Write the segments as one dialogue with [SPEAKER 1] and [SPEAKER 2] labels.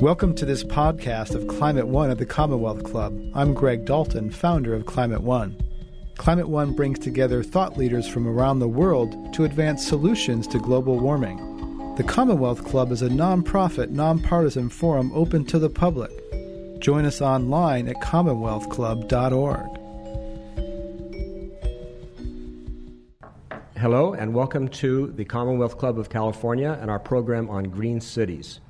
[SPEAKER 1] Welcome to this podcast of Climate One at the Commonwealth Club. I'm Greg Dalton, founder of Climate One. Climate One brings together thought leaders from around the world to advance solutions to global warming. The Commonwealth Club is a nonprofit, nonpartisan forum open to the public. Join us online at commonwealthclub.org.
[SPEAKER 2] Hello, and welcome to the Commonwealth Club of California and our program on green cities.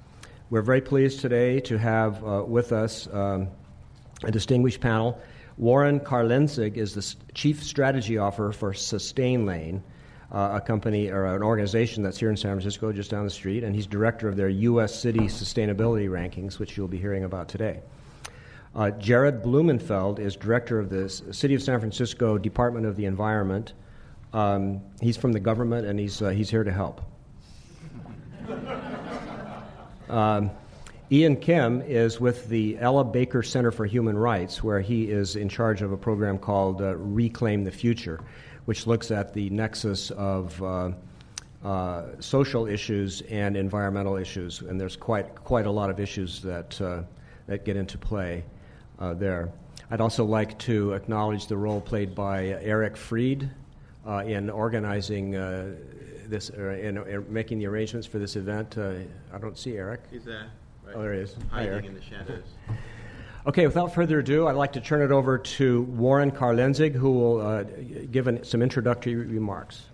[SPEAKER 2] We're very pleased today to have uh, with us um, a distinguished panel. Warren Karlenzig is the Chief Strategy Officer for SustainLane, uh, a company or an organization that's here in San Francisco, just down the street, and he's director of their U.S. City Sustainability Rankings, which you'll be hearing about today. Uh, Jared Blumenfeld is director of the City of San Francisco Department of the Environment. Um, he's from the government, and he's, uh, he's here to help. Um, Ian Kim is with the Ella Baker Center for Human Rights, where he is in charge of a program called uh, Reclaim the Future, which looks at the nexus of uh, uh, social issues and environmental issues. And there's quite, quite a lot of issues that, uh, that get into play uh, there. I'd also like to acknowledge the role played by Eric Freed uh, in organizing this uh, in, in, making the arrangements for this event. Uh, I don't see Eric.
[SPEAKER 3] He's there. Right.
[SPEAKER 2] Oh, there he is.
[SPEAKER 3] Hiding Hi, Eric. in the shadows.
[SPEAKER 2] Okay, without further ado, I'd like to turn it over to Warren Karlenzig, who will uh, give an, some introductory remarks.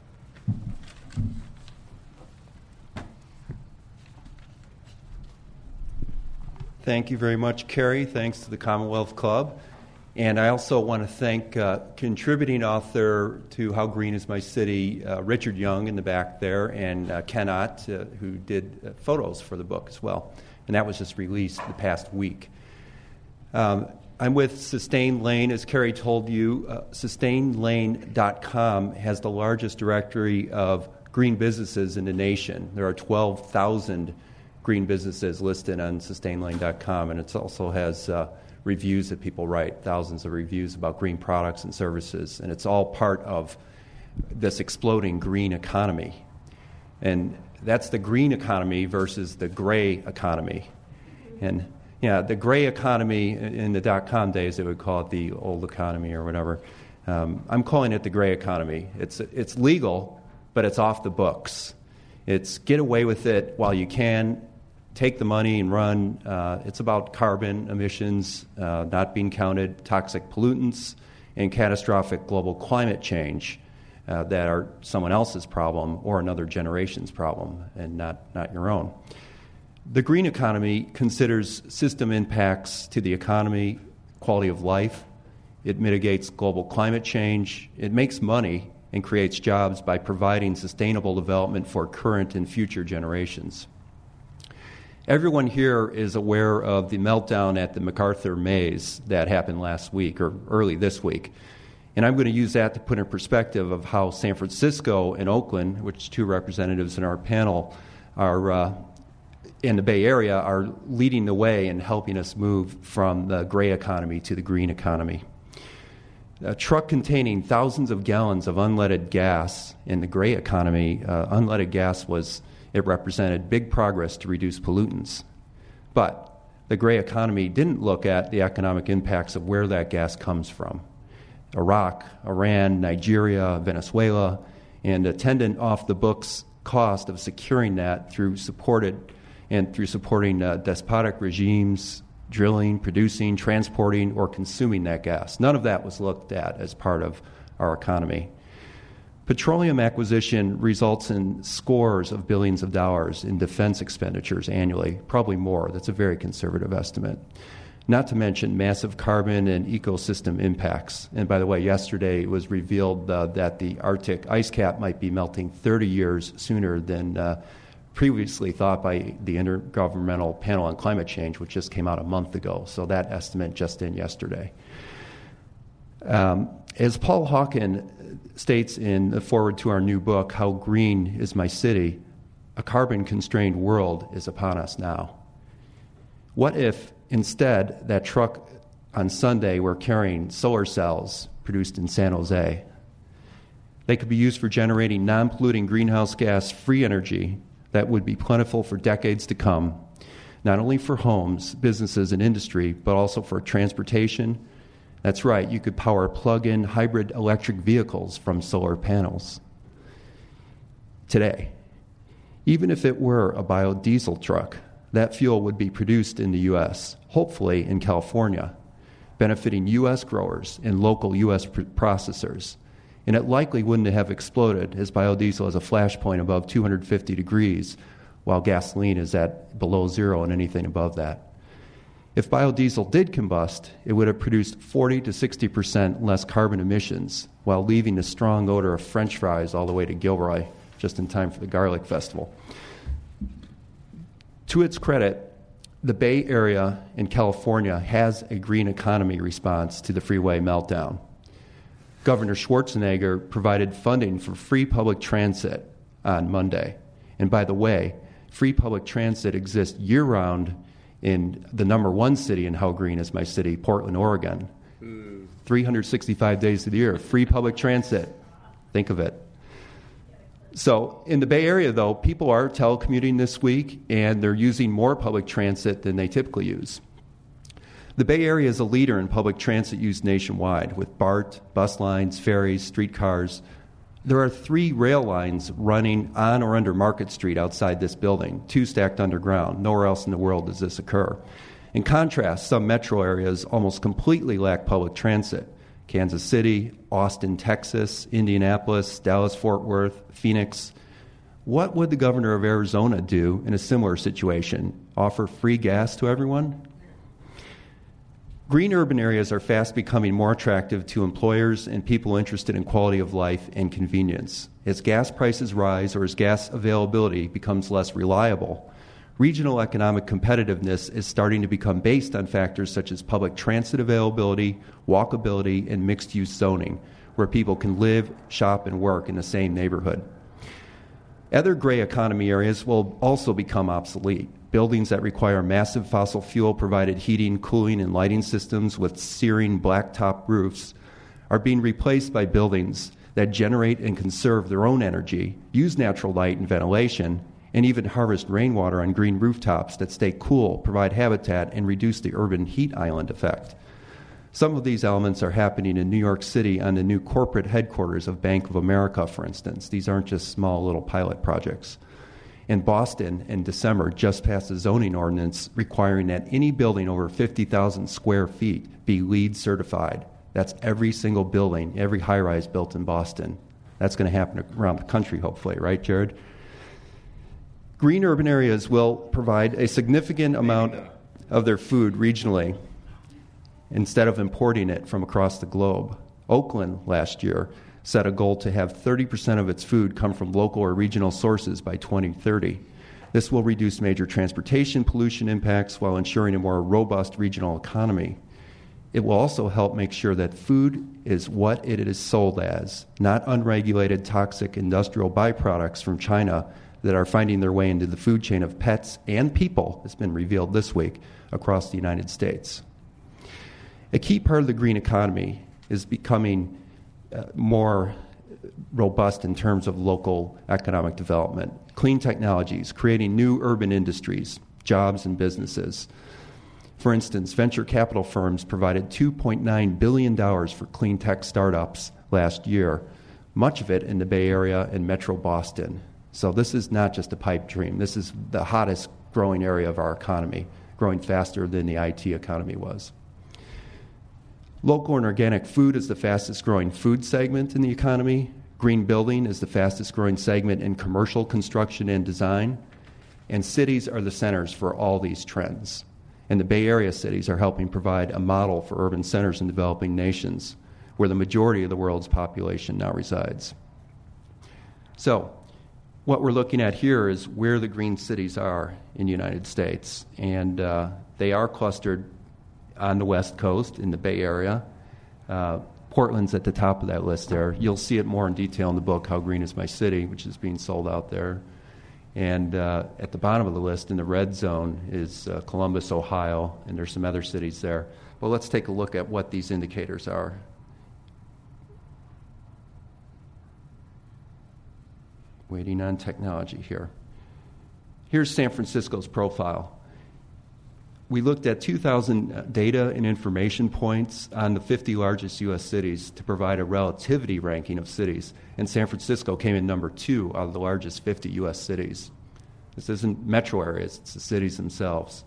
[SPEAKER 4] Thank you very much, Kerry. Thanks to the Commonwealth Club. And I also want to thank uh, contributing author to How Green is My City, uh, Richard Young in the back there, and uh, Ken Ott, uh, who did uh, photos for the book as well. And that was just released the past week. Um, I'm with SustainLane. As Kerry told you, uh, sustainlane.com has the largest directory of green businesses in the nation. There are 12,000 green businesses listed on sustainlane.com, and it also has uh, reviews that people write, thousands of reviews about green products and services, and it's all part of this exploding green economy. And that's the green economy versus the gray economy. And yeah, the gray economy in the dot com days, they would call it the old economy or whatever. Um, I'm calling it the gray economy. It's, it's legal, but it's off the books. It's get away with it while you can take the money and run. Uh, it's about carbon emissions uh, not being counted, toxic pollutants, and catastrophic global climate change uh, that are someone else's problem or another generation's problem and not, not your own. The green economy considers system impacts to the economy, quality of life. It mitigates global climate change. It makes money and creates jobs by providing sustainable development for current and future generations. Everyone here is aware of the meltdown at the MacArthur Maze that happened last week or early this week. And I'm going to use that to put in perspective of how San Francisco and Oakland, which two representatives in our panel are uh, in the Bay Area, are leading the way in helping us move from the gray economy to the green economy. A truck containing thousands of gallons of unleaded gas in the gray economy, uh, unleaded gas was it represented big progress to reduce pollutants. But the gray economy didn't look at the economic impacts of where that gas comes from. Iraq, Iran, Nigeria, Venezuela, and attendant off the books cost of securing that through supported and through supporting uh, despotic regimes, drilling, producing, transporting, or consuming that gas. None of that was looked at as part of our economy. Petroleum acquisition results in scores of billions of dollars in defense expenditures annually, probably more. That's a very conservative estimate. Not to mention massive carbon and ecosystem impacts. And by the way, yesterday it was revealed uh, that the Arctic ice cap might be melting 30 years sooner than uh, previously thought by the Intergovernmental Panel on Climate Change, which just came out a month ago. So that estimate just in yesterday. Um, as Paul Hawken states in the foreword to our new book, How Green is My City, a carbon constrained world is upon us now. What if instead that truck on Sunday were carrying solar cells produced in San Jose? They could be used for generating non polluting greenhouse gas free energy that would be plentiful for decades to come. not only for homes, businesses, and industry, but also for transportation. That's right, you could power plug in hybrid electric vehicles from solar panels. Today, even if it were a biodiesel truck, that fuel would be produced in the U.S., hopefully in California, benefiting U.S. growers and local U.S. processors. And it likely wouldn't have exploded as biodiesel has a flash point above 250 degrees, while gasoline is at below zero and anything above that. If biodiesel did combust, it would have produced 40 to 60 percent less carbon emissions while leaving a strong odor of french fries all the way to Gilroy just in time for the Garlic Festival. To its credit, the Bay Area in California has a green economy response to the freeway meltdown. Governor Schwarzenegger provided funding for free public transit on Monday. And by the way, free public transit exists year round in the number one city in how green is my city, Portland, Oregon. Mm. 365 days of the year, free public transit. Think of it. So, in the Bay Area, though, people are telecommuting this week and they're using more public transit than they typically use. The Bay Area is a leader in public transit use nationwide with BART, bus lines, ferries, streetcars. There are three rail lines running on or under Market Street outside this building, two stacked underground. Nowhere else in the world does this occur. In contrast, some metro areas almost completely lack public transit. Kansas City, Austin, Texas, Indianapolis, Dallas, Fort Worth, Phoenix. What would the governor of Arizona do in a similar situation? Offer free gas to everyone? Green urban areas are fast becoming more attractive to employers and people interested in quality of life and convenience. As gas prices rise or as gas availability becomes less reliable, regional economic competitiveness is starting to become based on factors such as public transit availability, walkability, and mixed use zoning, where people can live, shop, and work in the same neighborhood. Other gray economy areas will also become obsolete. Buildings that require massive fossil fuel provided heating, cooling, and lighting systems with searing blacktop roofs are being replaced by buildings that generate and conserve their own energy, use natural light and ventilation, and even harvest rainwater on green rooftops that stay cool, provide habitat, and reduce the urban heat island effect. Some of these elements are happening in New York City on the new corporate headquarters of Bank of America, for instance. These aren't just small little pilot projects. In Boston, in December, just passed a zoning ordinance requiring that any building over 50,000 square feet be LEED certified. That's every single building, every high rise built in Boston. That's going to happen around the country, hopefully, right, Jared? Green urban areas will provide a significant amount of their food regionally instead of importing it from across the globe. Oakland last year set a goal to have 30% of its food come from local or regional sources by 2030. This will reduce major transportation pollution impacts while ensuring a more robust regional economy. It will also help make sure that food is what it is sold as, not unregulated toxic industrial byproducts from China that are finding their way into the food chain of pets and people, has been revealed this week across the United States. A key part of the green economy is becoming more robust in terms of local economic development. Clean technologies, creating new urban industries, jobs, and businesses. For instance, venture capital firms provided $2.9 billion for clean tech startups last year, much of it in the Bay Area and Metro Boston. So this is not just a pipe dream. This is the hottest growing area of our economy, growing faster than the IT economy was. Local and organic food is the fastest growing food segment in the economy. Green building is the fastest growing segment in commercial construction and design. And cities are the centers for all these trends. And the Bay Area cities are helping provide a model for urban centers in developing nations, where the majority of the world's population now resides. So, what we're looking at here is where the green cities are in the United States. And uh, they are clustered on the West Coast in the Bay Area. Uh, Portland's at the top of that list there. You'll see it more in detail in the book, How Green is My City, which is being sold out there. And uh, at the bottom of the list in the red zone is uh, Columbus, Ohio, and there's some other cities there. But let's take a look at what these indicators are. Waiting on technology here. Here's San Francisco's profile. We looked at 2,000 data and information points on the 50 largest U.S. cities to provide a relativity ranking of cities. And San Francisco came in number two out of the largest 50 U.S. cities. This isn't metro areas, it's the cities themselves.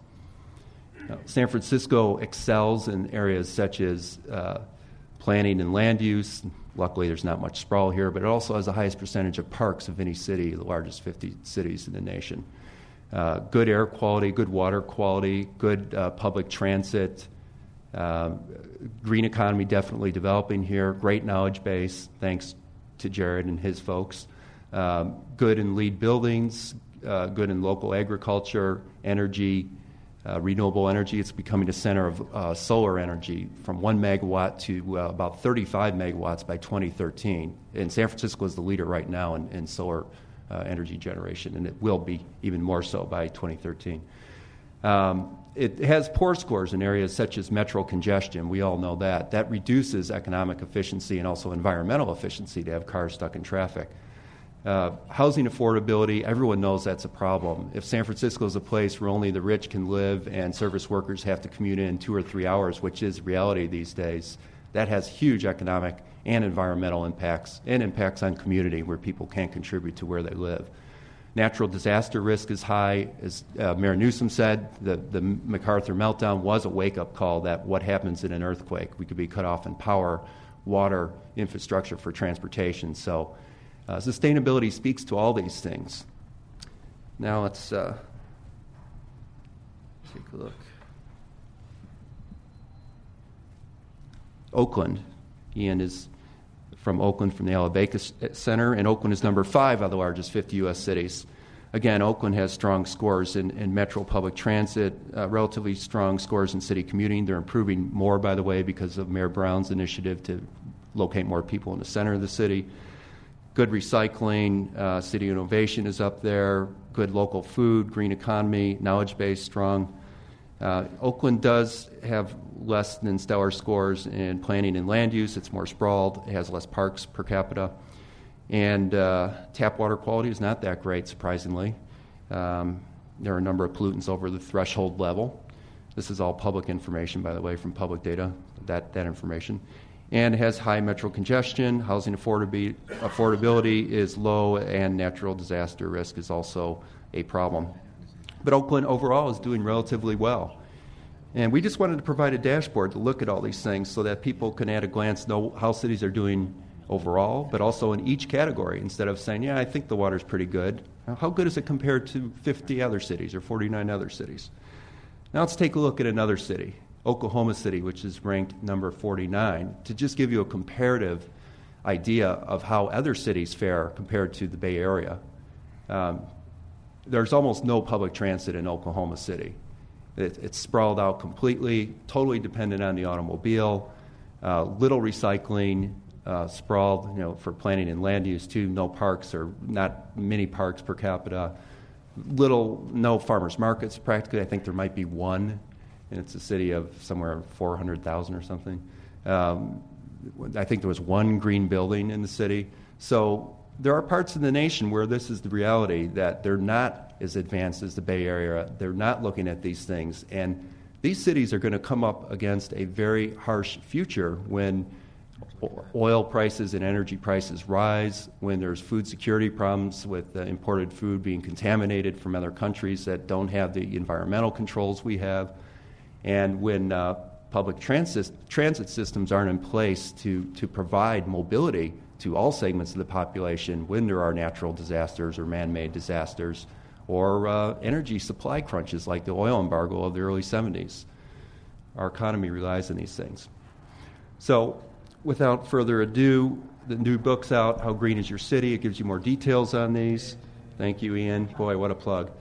[SPEAKER 4] Now, San Francisco excels in areas such as uh, planning and land use. Luckily, there's not much sprawl here, but it also has the highest percentage of parks of any city, the largest 50 cities in the nation. Uh, good air quality, good water quality, good uh, public transit, um, green economy definitely developing here, great knowledge base, thanks to Jared and his folks. Um, good in LEED buildings, uh, good in local agriculture, energy, uh, renewable energy. It's becoming a center of uh, solar energy from 1 megawatt to about 35 megawatts by 2013. And San Francisco is the leader right now in, in solar uh, energy generation, and it will be even more so by 2013. Um, it has poor scores in areas such as metro congestion. We all know that. That reduces economic efficiency and also environmental efficiency to have cars stuck in traffic. Uh, housing affordability, everyone knows that's a problem. If San Francisco is a place where only the rich can live and service workers have to commute in two or three hours, which is reality these days, that has huge economic and environmental impacts and impacts on community where people can't contribute to where they live. Natural disaster risk is high. As uh, Mayor Newsom said, the, the MacArthur meltdown was a wake up call that what happens in an earthquake? We could be cut off in power, water, infrastructure for transportation. So, uh, sustainability speaks to all these things. Now, let's uh, take a look. Oakland. Ian is from Oakland, from the Ella Baker Center, and Oakland is number five of the largest 50 U.S. cities. Again, Oakland has strong scores in, in metro public transit, uh, relatively strong scores in city commuting. They're improving more, by the way, because of Mayor Brown's initiative to locate more people in the center of the city. Good recycling, uh, city innovation is up there, good local food, green economy, knowledge base strong. Uh, Oakland does have less than stellar scores in planning and land use. It's more sprawled, it has less parks per capita. And uh, tap water quality is not that great, surprisingly. Um, there are a number of pollutants over the threshold level. This is all public information, by the way, from public data, that, that information. And it has high metro congestion, housing affordability, affordability is low, and natural disaster risk is also a problem. But Oakland overall is doing relatively well. And we just wanted to provide a dashboard to look at all these things so that people can at a glance know how cities are doing overall, but also in each category instead of saying, yeah, I think the water's pretty good. How good is it compared to 50 other cities or 49 other cities? Now let's take a look at another city, Oklahoma City, which is ranked number 49, to just give you a comparative idea of how other cities fare compared to the Bay Area. Um, there's almost no public transit in Oklahoma City. It, it's sprawled out completely, totally dependent on the automobile, uh, little recycling, uh, sprawled, you know, for planning and land use too. No parks or not many parks per capita. Little, no farmers markets practically. I think there might be one, and it's a city of somewhere 400,000 or something. Um, I think there was one green building in the city. So there are parts of the nation where this is the reality that they're not as advanced as the Bay Area. They're not looking at these things. And these cities are going to come up against a very harsh future when oil prices and energy prices rise, when there's food security problems with imported food being contaminated from other countries that don't have the environmental controls we have, and when uh, public transit, transit systems aren't in place to, to provide mobility to all segments of the population when there are natural disasters or man made disasters or uh, energy supply crunches like the oil embargo of the early 70s. Our economy relies on these things. So, without further ado, the new book's out, How Green is Your City? It gives you more details on these. Thank you, Ian. Boy, what a plug.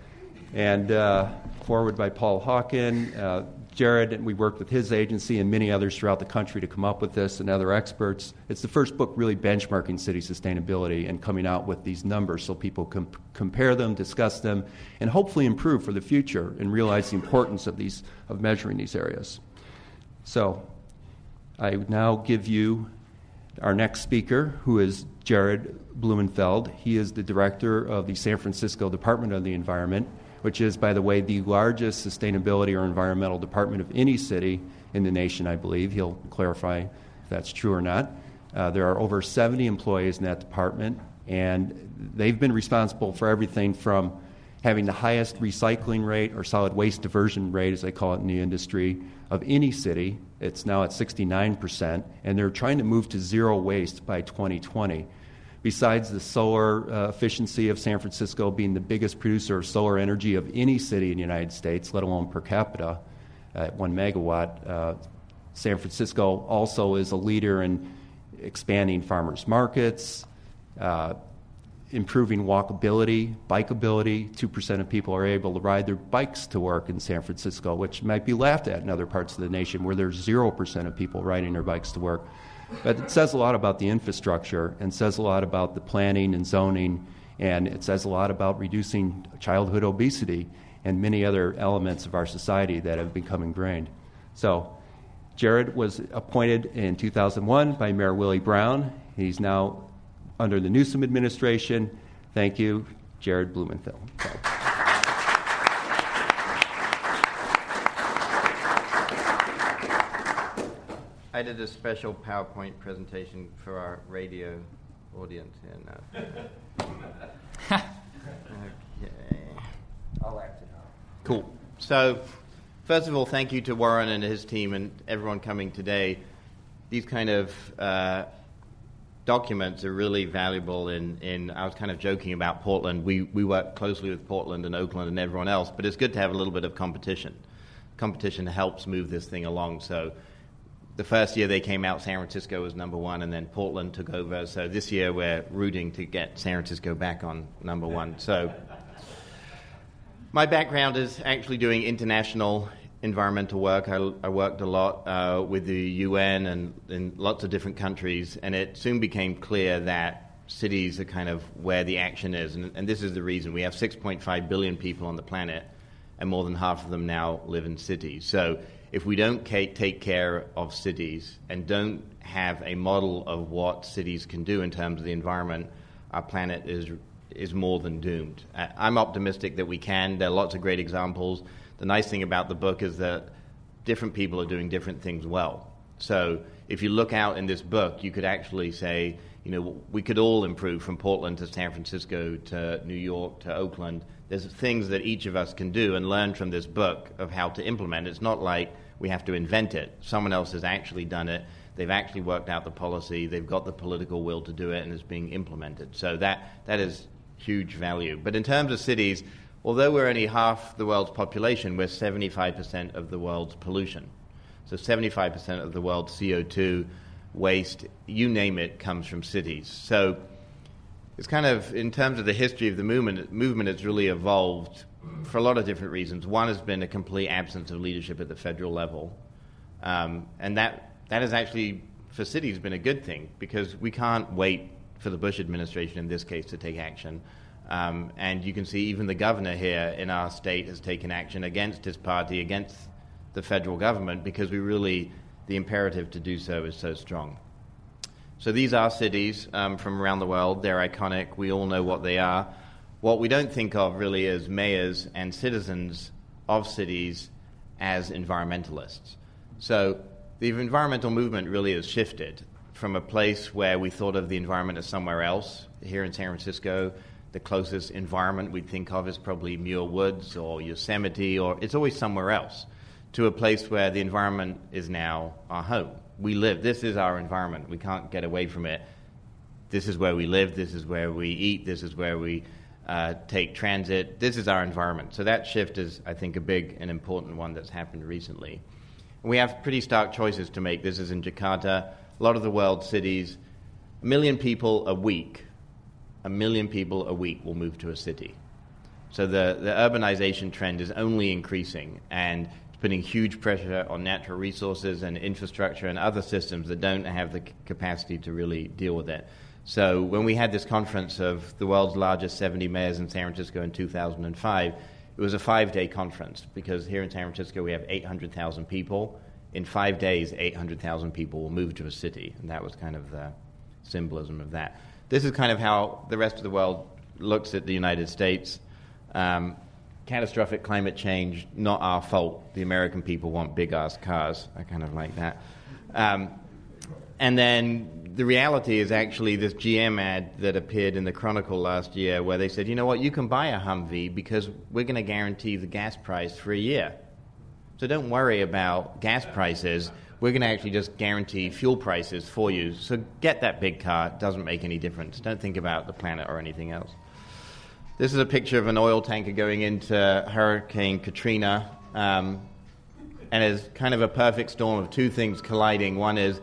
[SPEAKER 4] And uh, foreword by Paul Hawken. Uh, Jared, and we worked with his agency and many others throughout the country to come up with this and other experts. It's the first book really benchmarking city sustainability and coming out with these numbers so people can compare them, discuss them, and hopefully improve for the future and realize the importance of, these, of measuring these areas. So I now give you our next speaker, who is Jared Blumenfeld. He is the director of the San Francisco Department of the Environment which is, by the way, the largest sustainability or environmental department of any city in the nation, I believe. He'll clarify if that's true or not. Uh, there are over 70 employees in that department, and they've been responsible for everything from having the highest recycling rate or solid waste diversion rate, as they call it in the industry, of any city. It's now at 69%, and they're trying to move to zero waste by 2020. Besides the solar uh, efficiency of San Francisco being the biggest producer of solar energy of any city in the United States, let alone per capita, at one megawatt, uh, San Francisco also is a leader in expanding farmers markets, uh, improving walkability, bikeability. 2% of people are able to ride their bikes to work in San Francisco, which might be laughed at in other parts of the nation where there's 0% of people riding their bikes to work. But it says a lot about the infrastructure and says a lot about the planning and zoning, and it says a lot about reducing childhood obesity and many other elements of our society that have become ingrained. So, Jared was appointed in 2001 by Mayor Willie Brown. He's now under the Newsom administration. Thank you, Jared Blumenfeld.
[SPEAKER 3] I did a special PowerPoint presentation for our radio audience here now. okay. I'll act it out. Cool. So, first of all, thank you to Warren and his team and everyone coming today. These kind of uh, documents are really valuable in, in, I was kind of joking about Portland. We, we work closely with Portland and Oakland and everyone else, but it's good to have a little bit of competition. Competition helps move this thing along. So the first year they came out, San Francisco was number one, and then Portland took over. So this year we're rooting to get San Francisco back on number one. So my background is actually doing international environmental work. I, I worked a lot uh, with the UN and in lots of different countries, and it soon became clear that cities are kind of where the action is. And, and this is the reason. We have 6.5 billion people on the planet, and more than half of them now live in cities. So if we don't take care of cities and don't have a model of what cities can do in terms of the environment, our planet is is more than doomed. Uh, I'm optimistic that we can. There are lots of great examples the nice thing about the book is that different people are doing different things well. So if you look out in this book, you could actually say, you know, we could all improve from Portland to San Francisco to New York to Oakland. There's things that each of us can do and learn from this book of how to implement. It's not like we have to invent it. Someone else has actually done it. They've actually worked out the policy. They've got the political will to do it, and it's being implemented. So that that is huge value. But in terms of cities, although we're only half the world's population, we're 75% of the world's pollution. So 75% of the world's CO2 waste, you name it, comes from cities. So it's kind of, in terms of the history of the movement, movement has really evolved for a lot of different reasons. One has been a complete absence of leadership at the federal level. Um, and that, that has actually, for cities, been a good thing because we can't wait for the Bush administration, in this case, to take action. Um, and you can see even the governor here in our state has taken action against his party, against the federal government, because we really, the imperative to do so is so strong. So these are cities um, from around the world. They're iconic. We all know what they are. What we don't think of really is mayors and citizens of cities as environmentalists. So the environmental movement really has shifted from a place where we thought of the environment as somewhere else, here in San Francisco, the closest environment we'd think of is probably Muir Woods or Yosemite, or it's always somewhere else, to a place where the environment is now our home. We live, this is our environment. We can't get away from it. This is where we live, this is where we eat, this is where we uh, take transit. This is our environment. So that shift is, I think, a big and important one that's happened recently. We have pretty stark choices to make. This is in Jakarta, a lot of the world's cities, a million people a week a million people a week will move to a city. So the, the urbanization trend is only increasing and putting huge pressure on natural resources and infrastructure and other systems that don't have the capacity to really deal with that. So when we had this conference of the world's largest 70 mayors in San Francisco in 2005, it was a five day conference because here in San Francisco we have 800,000 people. In five days, 800,000 people will move to a city, and that was kind of the symbolism of that this is kind of how the rest of the world looks at the United States. Um, catastrophic climate change, not our fault. The American people want big ass cars. I kind of like that. Um, and then the reality is actually this GM ad that appeared in the Chronicle last year where they said, you know what, you can buy a Humvee because we're going to guarantee the gas price for a year. So don't worry about gas prices. We're going to actually just guarantee fuel prices for you. So get that big car. It doesn't make any difference. Don't think about the planet or anything else. This is a picture of an oil tanker going into Hurricane Katrina. Um, and it's kind of a perfect storm of two things colliding. One is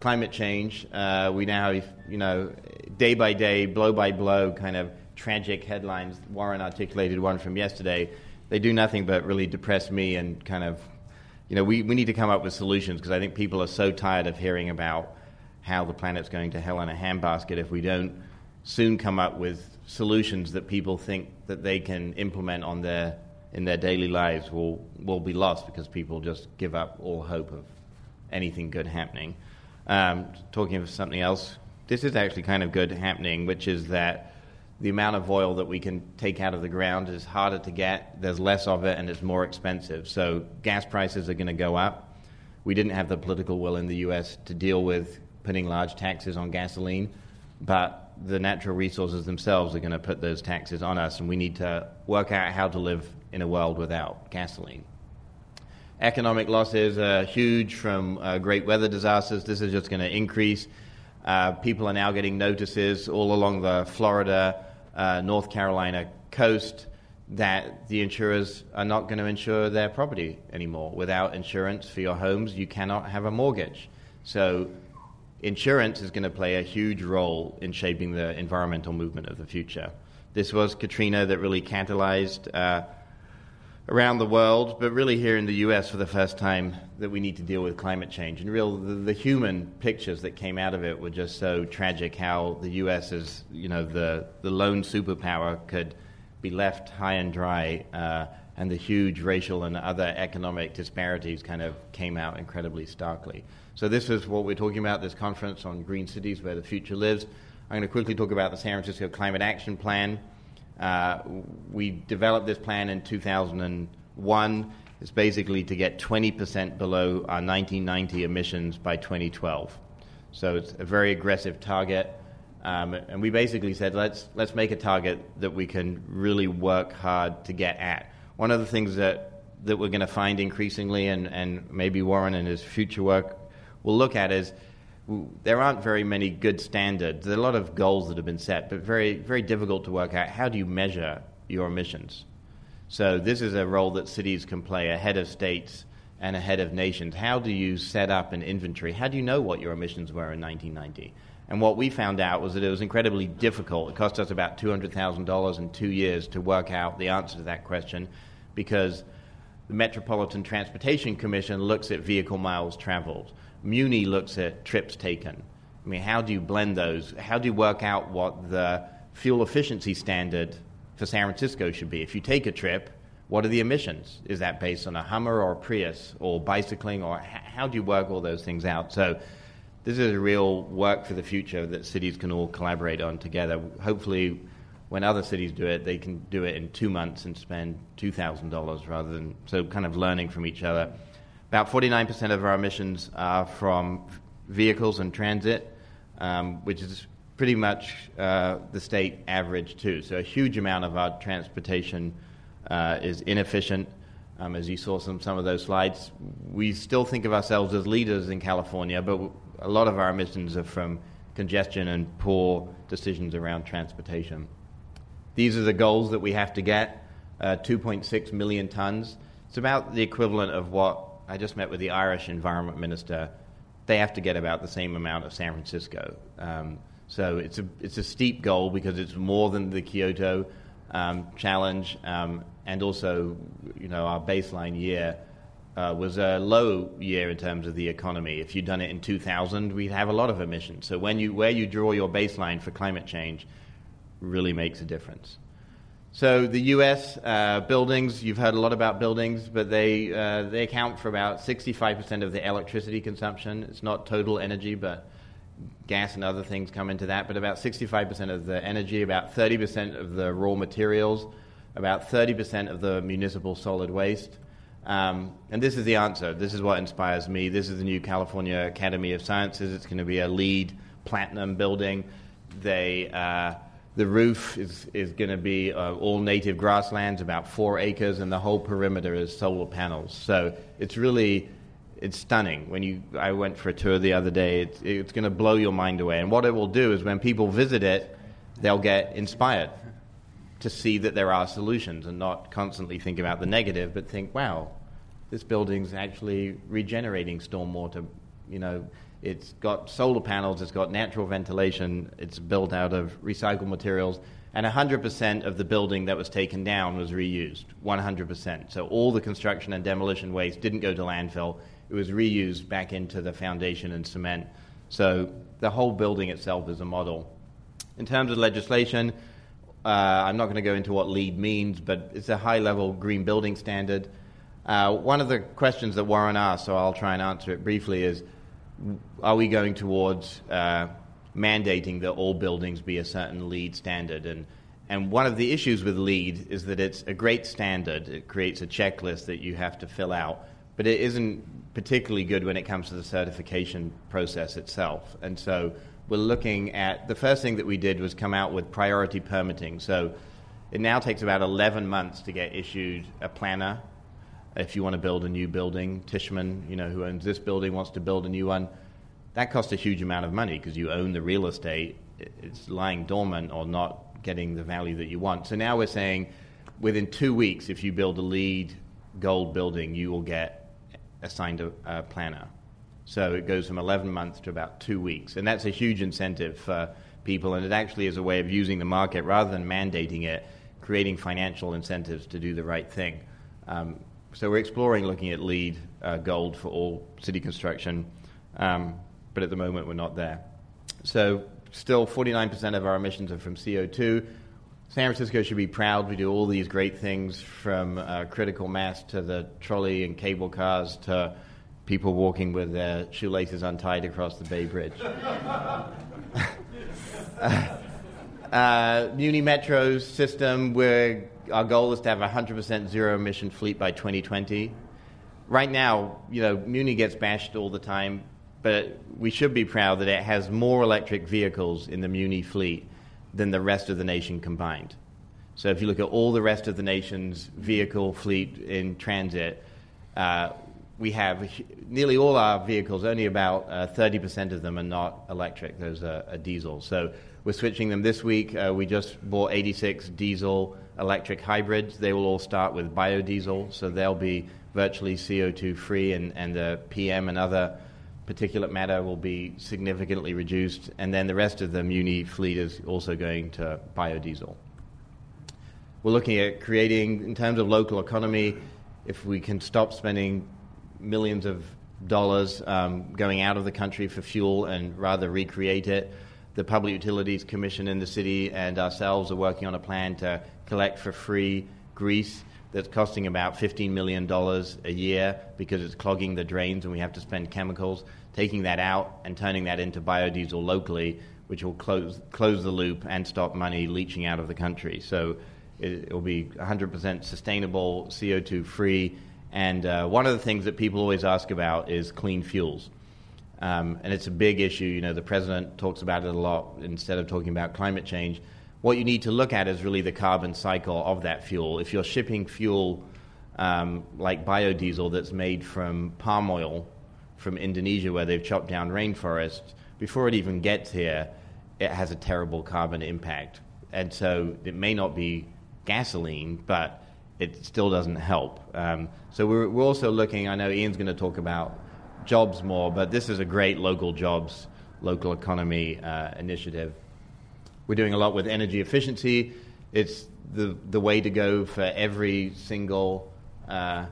[SPEAKER 3] climate change. Uh, we now have, you know, day by day, blow by blow, kind of tragic headlines. Warren articulated one from yesterday. They do nothing but really depress me and kind of, you know, we, we need to come up with solutions because I think people are so tired of hearing about how the planet's going to hell in a handbasket if we don't soon come up with solutions that people think that they can implement on their in their daily lives will will be lost because people just give up all hope of anything good happening. Um, talking of something else, this is actually kind of good happening, which is that the amount of oil that we can take out of the ground is harder to get, there's less of it, and it's more expensive. So gas prices are going to go up. We didn't have the political will in the U.S. to deal with putting large taxes on gasoline, but the natural resources themselves are going to put those taxes on us, and we need to work out how to live in a world without gasoline. Economic losses are huge from uh, great weather disasters. This is just going to increase. Uh, people are now getting notices all along the Florida, uh, North Carolina coast that the insurers are not going to insure their property anymore. Without insurance for your homes, you cannot have a mortgage. So, insurance is going to play a huge role in shaping the environmental movement of the future. This was Katrina that really catalyzed uh, around the world, but really here in the US for the first time, that we need to deal with climate change. And real, the, the, human pictures that came out of it were just so tragic. How the US, as you know, the the lone superpower, could be left high and dry, uh, and the huge racial and other economic disparities kind of came out incredibly starkly. So this is what we're talking about. This conference on green cities, where the future lives. I'm going to quickly talk about the San Francisco Climate Action Plan. Uh, we developed this plan in 2001. It's basically to get 20% below our 1990 emissions by 2012. So it's a very aggressive target. Um, and we basically said, let's, let's make a target that we can really work hard to get at. One of the things that, that we're going to find increasingly, and, and maybe Warren and his future work will look at, is there aren't very many good standards. There are a lot of goals that have been set, but very, very difficult to work out how do you measure your emissions. So this is a role that cities can play ahead of states and ahead of nations. How do you set up an inventory? How do you know what your emissions were in 1990? And what we found out was that it was incredibly difficult. It cost us about $200,000 in two years to work out the answer to that question because the Metropolitan Transportation Commission looks at vehicle miles traveled. Muni looks at trips taken. I mean, how do you blend those? How do you work out what the fuel efficiency standard for San Francisco should be? If you take a trip, what are the emissions? Is that based on a Hummer or a Prius or bicycling? Or how do you work all those things out? So, this is a real work for the future that cities can all collaborate on together. Hopefully, when other cities do it, they can do it in two months and spend $2,000 rather than so kind of learning from each other. About 49% of our emissions are from vehicles and transit, um, which is pretty much uh, the state average, too. So, a huge amount of our transportation uh, is inefficient. Um, as you saw some some of those slides, we still think of ourselves as leaders in California, but a lot of our emissions are from congestion and poor decisions around transportation. These are the goals that we have to get uh, 2.6 million tons. It's about the equivalent of what I just met with the Irish environment minister. They have to get about the same amount of San Francisco. Um, so it's a, it's a steep goal because it's more than the Kyoto um, challenge. Um, and also, you know, our baseline year uh, was a low year in terms of the economy. If you'd done it in 2000, we'd have a lot of emissions. So when you, where you draw your baseline for climate change really makes a difference. So the U.S. Uh, buildings, you've heard a lot about buildings, but they uh, they account for about 65% of the electricity consumption. It's not total energy, but gas and other things come into that. But about 65% of the energy, about 30% of the raw materials about 30% of the municipal solid waste. Um, and this is the answer. This is what inspires me. This is the new California Academy of Sciences. It's going to be a LEED platinum building. They, uh, the roof is, is going to be uh, all native grasslands, about four acres, and the whole perimeter is solar panels. So it's really it's stunning. When you, I went for a tour the other day. It's, it's going to blow your mind away. And what it will do is when people visit it, they'll get inspired to see that there are solutions and not constantly think about the negative, but think, wow, this building's actually regenerating stormwater. You know, it's got solar panels, it's got natural ventilation, it's built out of recycled materials, and 100% of the building that was taken down was reused. 100%. So all the construction and demolition waste didn't go to landfill, it was reused back into the foundation and cement. So the whole building itself is a model. In terms of legislation, uh, I'm not going to go into what LEED means, but it's a high level green building standard. Uh, one of the questions that Warren asked, so I'll try and answer it briefly, is are we going towards uh, mandating that all buildings be a certain LEED standard? And, and one of the issues with LEED is that it's a great standard. It creates a checklist that you have to fill out, but it isn't particularly good when it comes to the certification process itself. And so we're looking at the first thing that we did was come out with priority permitting. So it now takes about 11 months to get issued a planner if you want to build a new building. Tishman, you know, who owns this building, wants to build a new one. That costs a huge amount of money because you own the real estate. It's lying dormant or not getting the value that you want. So now we're saying within two weeks, if you build a LEED gold building, you will get assigned a, a planner. So it goes from 11 months to about two weeks. And that's a huge incentive for people. And it actually is a way of using the market rather than mandating it, creating financial incentives to do the right thing. Um, so we're exploring looking at LEED uh, gold for all city construction, um, but at the moment we're not there. So still 49% of our emissions are from CO2. San Francisco should be proud. We do all these great things from uh, critical mass to the trolley and cable cars to people walking with their shoelaces untied across the Bay Bridge. uh, Muni Metro's system, where our goal is to have a 100% zero emission fleet by 2020. Right now, you know, Muni gets bashed all the time, but we should be proud that it has more electric vehicles in the Muni fleet than the rest of the nation combined. So if you look at all the rest of the nation's vehicle fleet in transit, uh, we have nearly all our vehicles, only about uh, 30% of them are not electric, those are, are diesel. So we're switching them this week. Uh, we just bought 86 diesel electric hybrids. They will all start with biodiesel, so they'll be virtually CO2 free, and, and the PM and other particulate matter will be significantly reduced. And then the rest of the Muni fleet is also going to biodiesel. We're looking at creating, in terms of local economy, if we can stop spending millions of dollars um, going out of the country for fuel and rather recreate it. The Public Utilities Commission in the city and ourselves are working on a plan to collect for free grease that's costing about $15 million a year because it's clogging the drains and we have to spend chemicals, taking that out and turning that into biodiesel locally, which will close, close the loop and stop money leaching out of the country. So it will be 100% sustainable, CO2 free, and uh, one of the things that people always ask about is clean fuels. Um, and it's a big issue. You know, the president talks about it a lot instead of talking about climate change. What you need to look at is really the carbon cycle of that fuel. If you're shipping fuel um, like biodiesel that's made from palm oil from Indonesia, where they've chopped down rainforests, before it even gets here, it has a terrible carbon impact. And so it may not be gasoline, but it still doesn't help. Um, so we're, we're also looking, I know Ian's going to talk about jobs more, but this is a great local jobs, local economy uh, initiative. We're doing a lot with energy efficiency. It's the, the way to go for every single uh,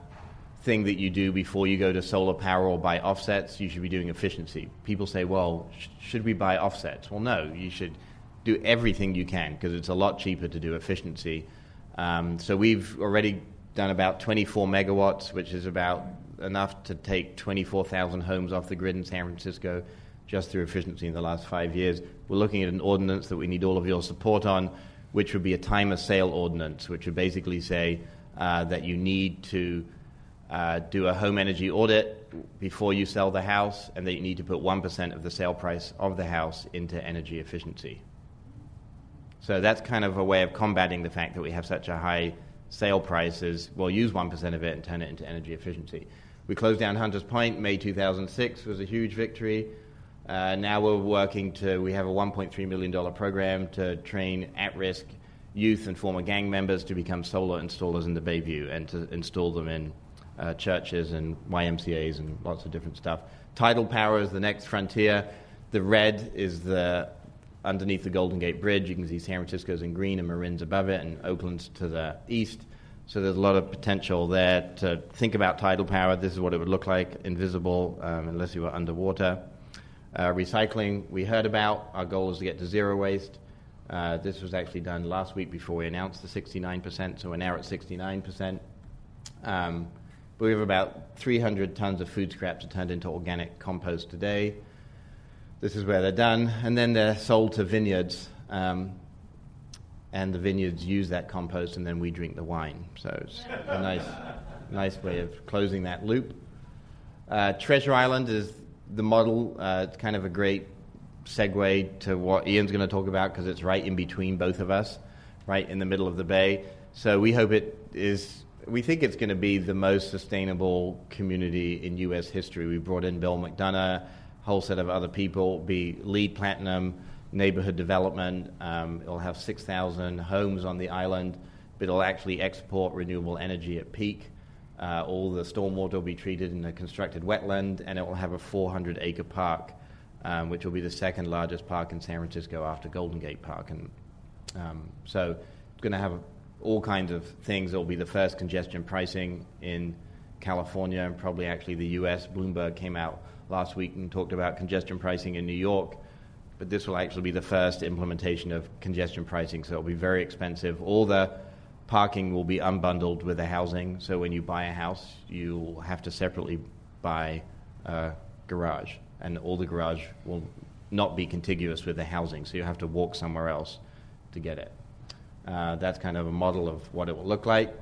[SPEAKER 3] thing that you do before you go to solar power or buy offsets. You should be doing efficiency. People say, well, sh- should we buy offsets? Well, no, you should do everything you can because it's a lot cheaper to do efficiency um, so we've already done about 24 megawatts, which is about enough to take 24,000 homes off the grid in San Francisco just through efficiency in the last five years. We're looking at an ordinance that we need all of your support on, which would be a time of sale ordinance, which would basically say uh, that you need to uh, do a home energy audit before you sell the house, and that you need to put 1% of the sale price of the house into energy efficiency. So that's kind of a way of combating the fact that we have such a high sale price is we'll use 1% of it and turn it into energy efficiency. We closed down Hunters Point May 2006 was a huge victory. Uh, now we're working to, we have a $1.3 million program to train at risk youth and former gang members to become solar installers in the Bayview and to install them in uh, churches and YMCAs and lots of different stuff. Tidal power is the next frontier. The red is the underneath the Golden Gate Bridge. You can see San Francisco's in green and Marin's above it, and Oakland's to the east. So there's a lot of potential there to think about tidal power. This is what it would look like, invisible, um, unless you were underwater. Uh, recycling, we heard about. Our goal is to get to zero waste. Uh, this was actually done last week before we announced the 69%, so we're now at 69%. Um, we have about 300 tons of food scraps turned into organic compost today. This is where they're done, and then they're sold to vineyards, um, and the vineyards use that compost, and then we drink the wine. So it's a nice, nice way of closing that loop. Uh, Treasure Island is the model. Uh, it's kind of a great segue to what Ian's going to talk about because it's right in between both of us, right in the middle of the bay. So we hope it is. We think it's going to be the most sustainable community in U.S. history. We brought in Bill McDonough whole set of other people, be LEED Platinum, neighborhood development. Um, it'll have 6,000 homes on the island, but it'll actually export renewable energy at peak. Uh, all the stormwater will be treated in a constructed wetland, and it will have a 400 acre park, um, which will be the second largest park in San Francisco after Golden Gate Park. And um, so it's going to have all kinds of things. It will be the first congestion pricing in California and probably actually the US. Bloomberg came out last week and talked about congestion pricing in New York. But this will actually be the first implementation of congestion pricing, so it'll be very expensive. All the parking will be unbundled with the housing, so when you buy a house, you'll have to separately buy a garage, and all the garage will not be contiguous with the housing, so you have to walk somewhere else to get it. Uh, that's kind of a model of what it will look like.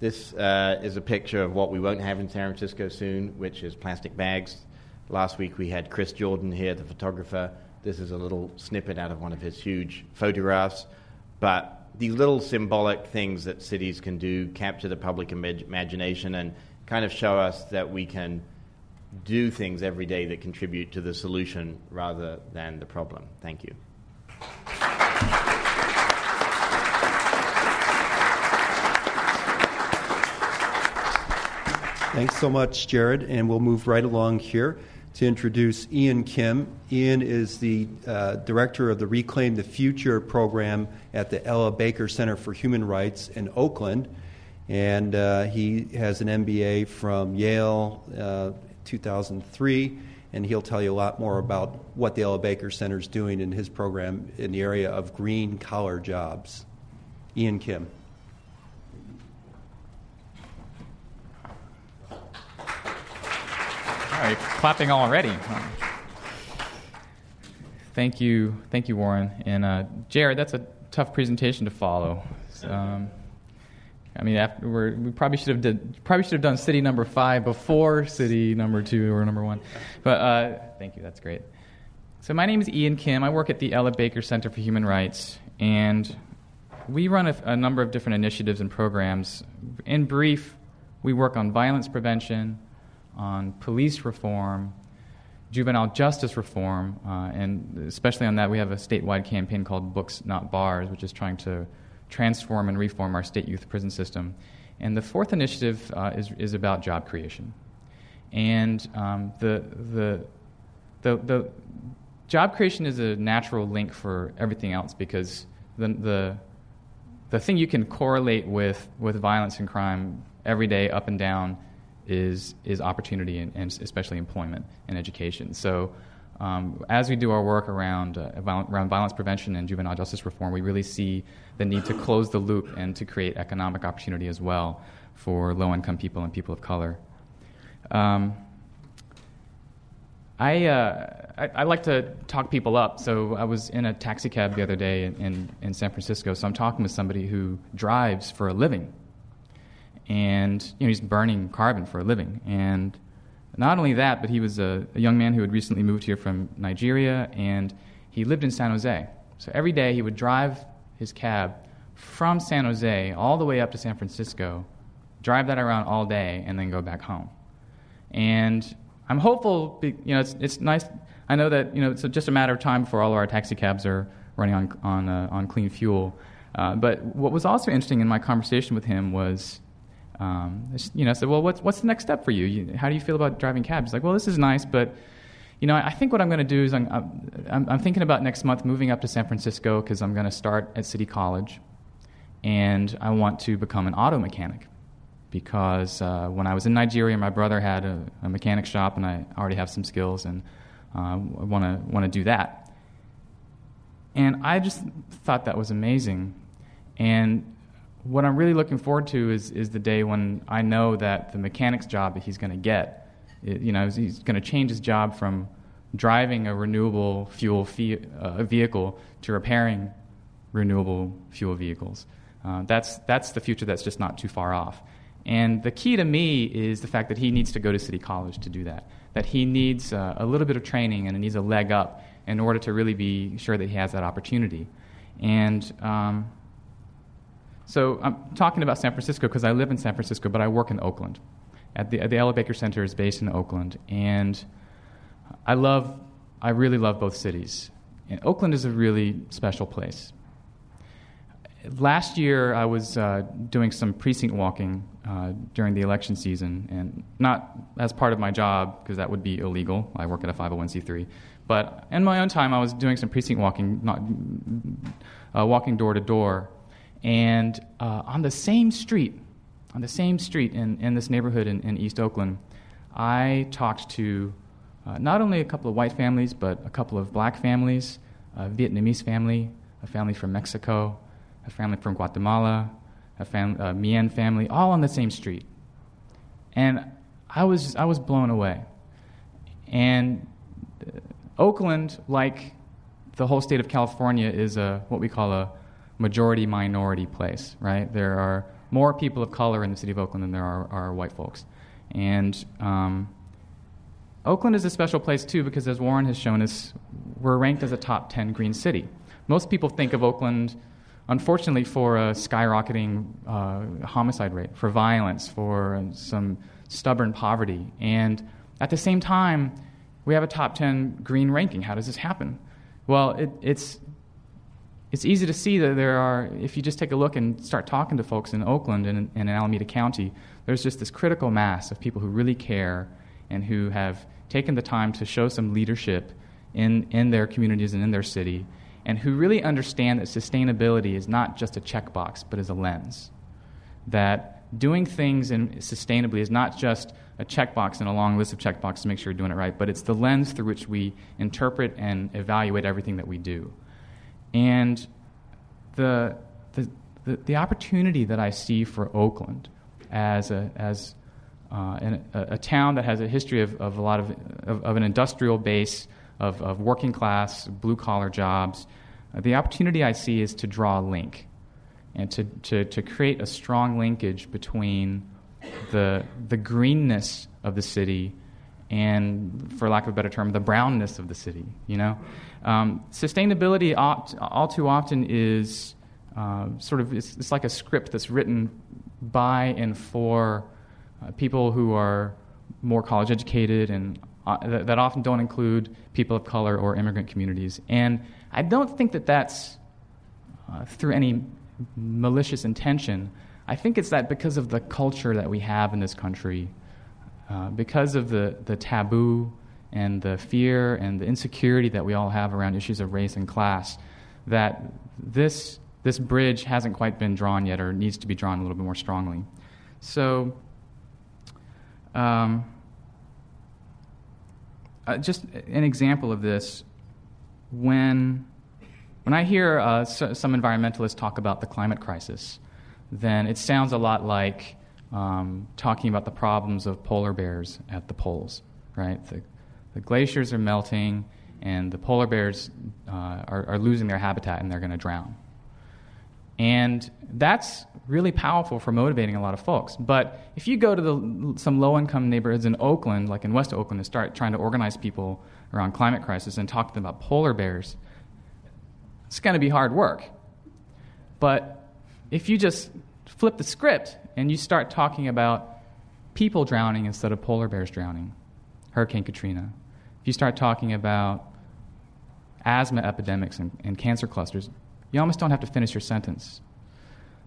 [SPEAKER 3] This uh, is a picture of what we won't have in San Francisco soon, which is plastic bags. Last week we had Chris Jordan here, the photographer. This is a little snippet out of one of his huge photographs. But these little symbolic things that cities can do capture the public imagination and kind of show us that we can do things every day that contribute to the solution rather than the problem. Thank you.
[SPEAKER 4] Thanks so much, Jared. And we'll move right along here to introduce Ian Kim. Ian is the uh, director of the Reclaim the Future program at the Ella Baker Center for Human Rights in Oakland. And uh, he has an MBA from Yale uh, 2003, and he'll tell you a lot more about what the Ella Baker Center is doing in his program in the area of green collar jobs. Ian Kim.
[SPEAKER 5] All right, clapping already. Thank you, thank you, Warren and uh, Jared. That's a tough presentation to follow. Um, I mean, after we probably should have did, probably should have done city number five before city number two or number one. But uh, thank you, that's great. So my name is Ian Kim. I work at the Ella Baker Center for Human Rights, and we run a, a number of different initiatives and programs. In brief, we work on violence prevention, on police reform, juvenile justice reform, uh, and especially on that, we have a statewide campaign called Books Not Bars, which is trying to transform and reform our state youth prison system. And the fourth initiative uh, is, is about job creation. And um, the, the, the, the job creation is a natural link for everything else because the, the, the thing you can correlate with, with violence and crime every day, up and down, is, is opportunity and, and especially employment and education. So um, as we do our work around, uh, around violence prevention and juvenile justice reform, we really see the need to close the loop and to create economic opportunity as well for low income people and people of color. Um, I, uh, I, I like to talk people up. So I was in a taxi cab the other day in, in, in San Francisco. So I'm talking with somebody who drives for a living, and you know he's burning carbon for a living. And not only that, but he was a, a young man who had recently moved here from Nigeria, and he lived in San Jose. So every day he would drive his cab from San Jose all the way up to San Francisco, drive that around all day, and then go back home. And I'm hopeful, you know, it's, it's nice. I know that, you know, it's just a matter of time before all of our taxi cabs are running on, on, uh, on clean fuel. Uh, but what was also interesting in my conversation with him was, um, you know, I said, well, what's, what's the next step for you? you? How do you feel about driving cabs? He's like, well, this is nice, but, you know, I think what I'm going to do is I'm, I'm, I'm thinking about next month moving up to San Francisco because I'm going to start at City College, and I want to become an auto mechanic because uh, when I was in Nigeria, my brother had a, a, mechanic shop, and I already have some skills, and uh, I want to want to do that. And I just thought that was amazing. And what I'm really looking forward to is is the day when I know that the mechanic's job that he's going to get, it, you know, he's going to change his job from driving a renewable fuel fee, uh, vehicle to repairing renewable fuel vehicles. Uh, that's that's the future that's just not too far off. And the key to me is the fact that he needs to go to City College to do that. That he needs uh, a little bit of training and he needs a leg up in order to really be sure that he has that opportunity. And um, so I'm talking about San Francisco because I live in San Francisco, but I work in Oakland. At the, the Ella Baker Center is based in Oakland. And I love, I really love both cities. And Oakland is a really special place last year I was uh, doing some precinct walking uh, during the election season, and not as part of my job because that would be illegal. I work at a 501c3, but in my own time I was doing some precinct walking, not uh, walking door to door, and uh, on the same street, on the same street in, in this neighborhood in, in East Oakland, I talked to uh, not only a couple of white families but a couple of black families, a Vietnamese family, a family from Mexico a family from Guatemala, a, fam- a Mien family, all on the same street. And I was, I was blown away. And uh, Oakland, like the whole state of California, is a, what we call a majority minority place, right? There are more people of color in the city of Oakland than there are, are white folks. And um, Oakland is a special place too because, as Warren has shown us, we're ranked as a top 10 green city. Most people think of Oakland unfortunately, for a skyrocketing uh, homicide rate, for violence, for some stubborn poverty. And at the same time, we have a top 10 green ranking. How does this happen? Well, it, it's, it's easy to see that there are, if you just take a look and start talking to folks in Oakland and, and in Alameda County, there's just this critical mass of people who really care and who have taken the time to show some leadership in, in their communities and in their city and who really understand that sustainability is not just a checkbox, but is a lens. That doing things in, sustainably is not just a checkbox and a long list of checkboxes to make sure you're doing it right, but it's the lens through which we interpret and evaluate everything that we do. And the, the, the, the opportunity that I see for Oakland as, a, as uh, a, a, town that has a history of, of a lot of, of, of an industrial base, of, of working class, blue collar jobs. Uh, the opportunity I see is to draw a link and to, to, to create a strong linkage between the, the greenness of the city and, for lack of a better term, the brownness of the city. You know, um, sustainability all, all, too often is uh, sort of it's, it's, like a script that's written by and for uh, people who are more college educated and uh, that, that, often don't include people of color or immigrant communities. And I don't think that that's uh, through any malicious intention. I think it's that because of the culture that we have in this country, uh, because of the, the taboo and the fear and the insecurity that we all have around issues of race and class, that this, this bridge hasn't quite been drawn yet or needs to be drawn a little bit more strongly. So, um, uh, just an example of this when when I hear uh, so, some environmentalists talk about the climate crisis, then it sounds a lot like um, talking about the problems of polar bears at the poles, right? The, the glaciers are melting, and the polar bears uh, are, are losing their habitat and they're going to drown. And that's really powerful for motivating a lot of folks. But if you go to the, some low income neighborhoods in Oakland, like in West Oakland, and start trying to organize people around climate crisis and talk to them about polar bears, it's going to be hard work. But if you just flip the script and you start talking about people drowning instead of polar bears drowning, Hurricane Katrina, if you start talking about asthma epidemics and, and cancer clusters, you almost don't have to finish your sentence.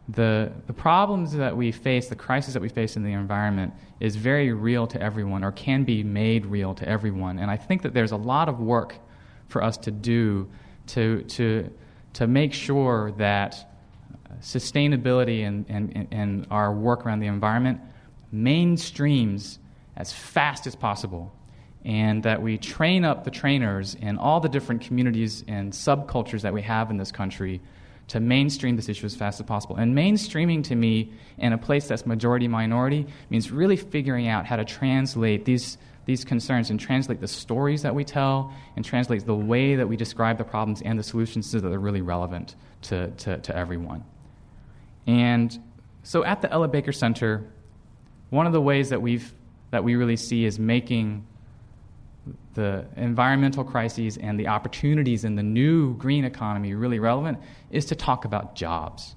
[SPEAKER 5] The, the problems that we face, the crisis that we face in the environment, is very real to everyone or can be made real to everyone. And I think that there's a lot of work for us to do to, to, to make sure that sustainability and, and, and our work around the environment mainstreams as fast as possible and that we train up the trainers in all the different communities and subcultures that we have in this country to mainstream this issue as fast as possible. And mainstreaming to me in a place that's majority minority means really figuring out how to translate these, these concerns and translate the stories that we tell and translate the way that we describe the problems and the solutions so that they're really relevant to, to, to everyone. And so at the Ella Baker Center, one of the ways that, we've, that we really see is making the environmental crises and the opportunities in the new green economy really relevant is to talk about jobs.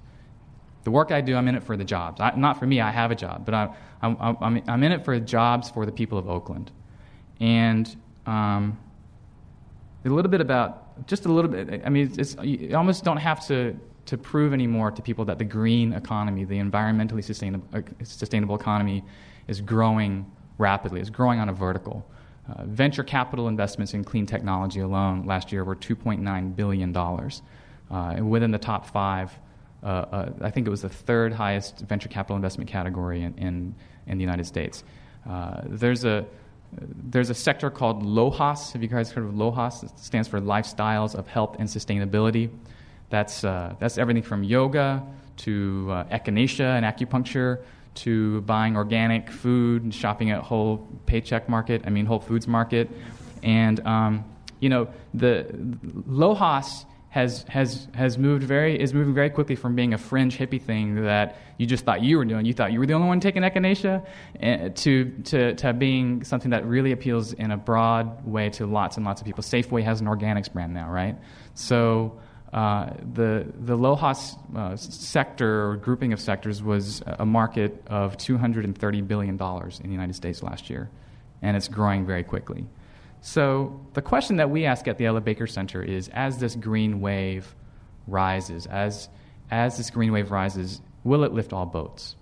[SPEAKER 5] The work I do, I'm in it for the jobs. I, not for me, I have a job, but I, I'm, I'm, I'm in it for jobs for the people of Oakland. And um, a little bit about, just a little bit, I mean, it's, you almost don't have to, to prove anymore to people that the green economy, the environmentally sustainable, uh, sustainable economy, is growing rapidly, is growing on a vertical. Uh, venture capital investments in clean technology alone last year were $2.9 billion. Uh, and within the top five, uh, uh, I think it was the third highest venture capital investment category in, in, in the United States. Uh, there's, a, there's a sector called LOHAS. Have you guys heard of LOHAS? It stands for Lifestyles of Health and Sustainability. That's, uh, that's everything from yoga to echinacea and acupuncture to buying organic food, and shopping at Whole Paycheck Market, I mean Whole Foods Market, and um, you know the LOHAS has has has moved very is moving very quickly from being a fringe hippie thing that you just thought you were doing, you thought you were the only one taking echinacea, eh, to to to being something that really appeals in a broad way to lots and lots of people. Safeway has an organics brand now, right? So uh, the the LOHAS uh, sector or grouping of sectors was a market of 230 billion dollars in the United States last year, and it's growing very quickly. So the question that we ask at the Ella Baker Center is: as this green wave rises, as as this green wave rises, will it lift all boats?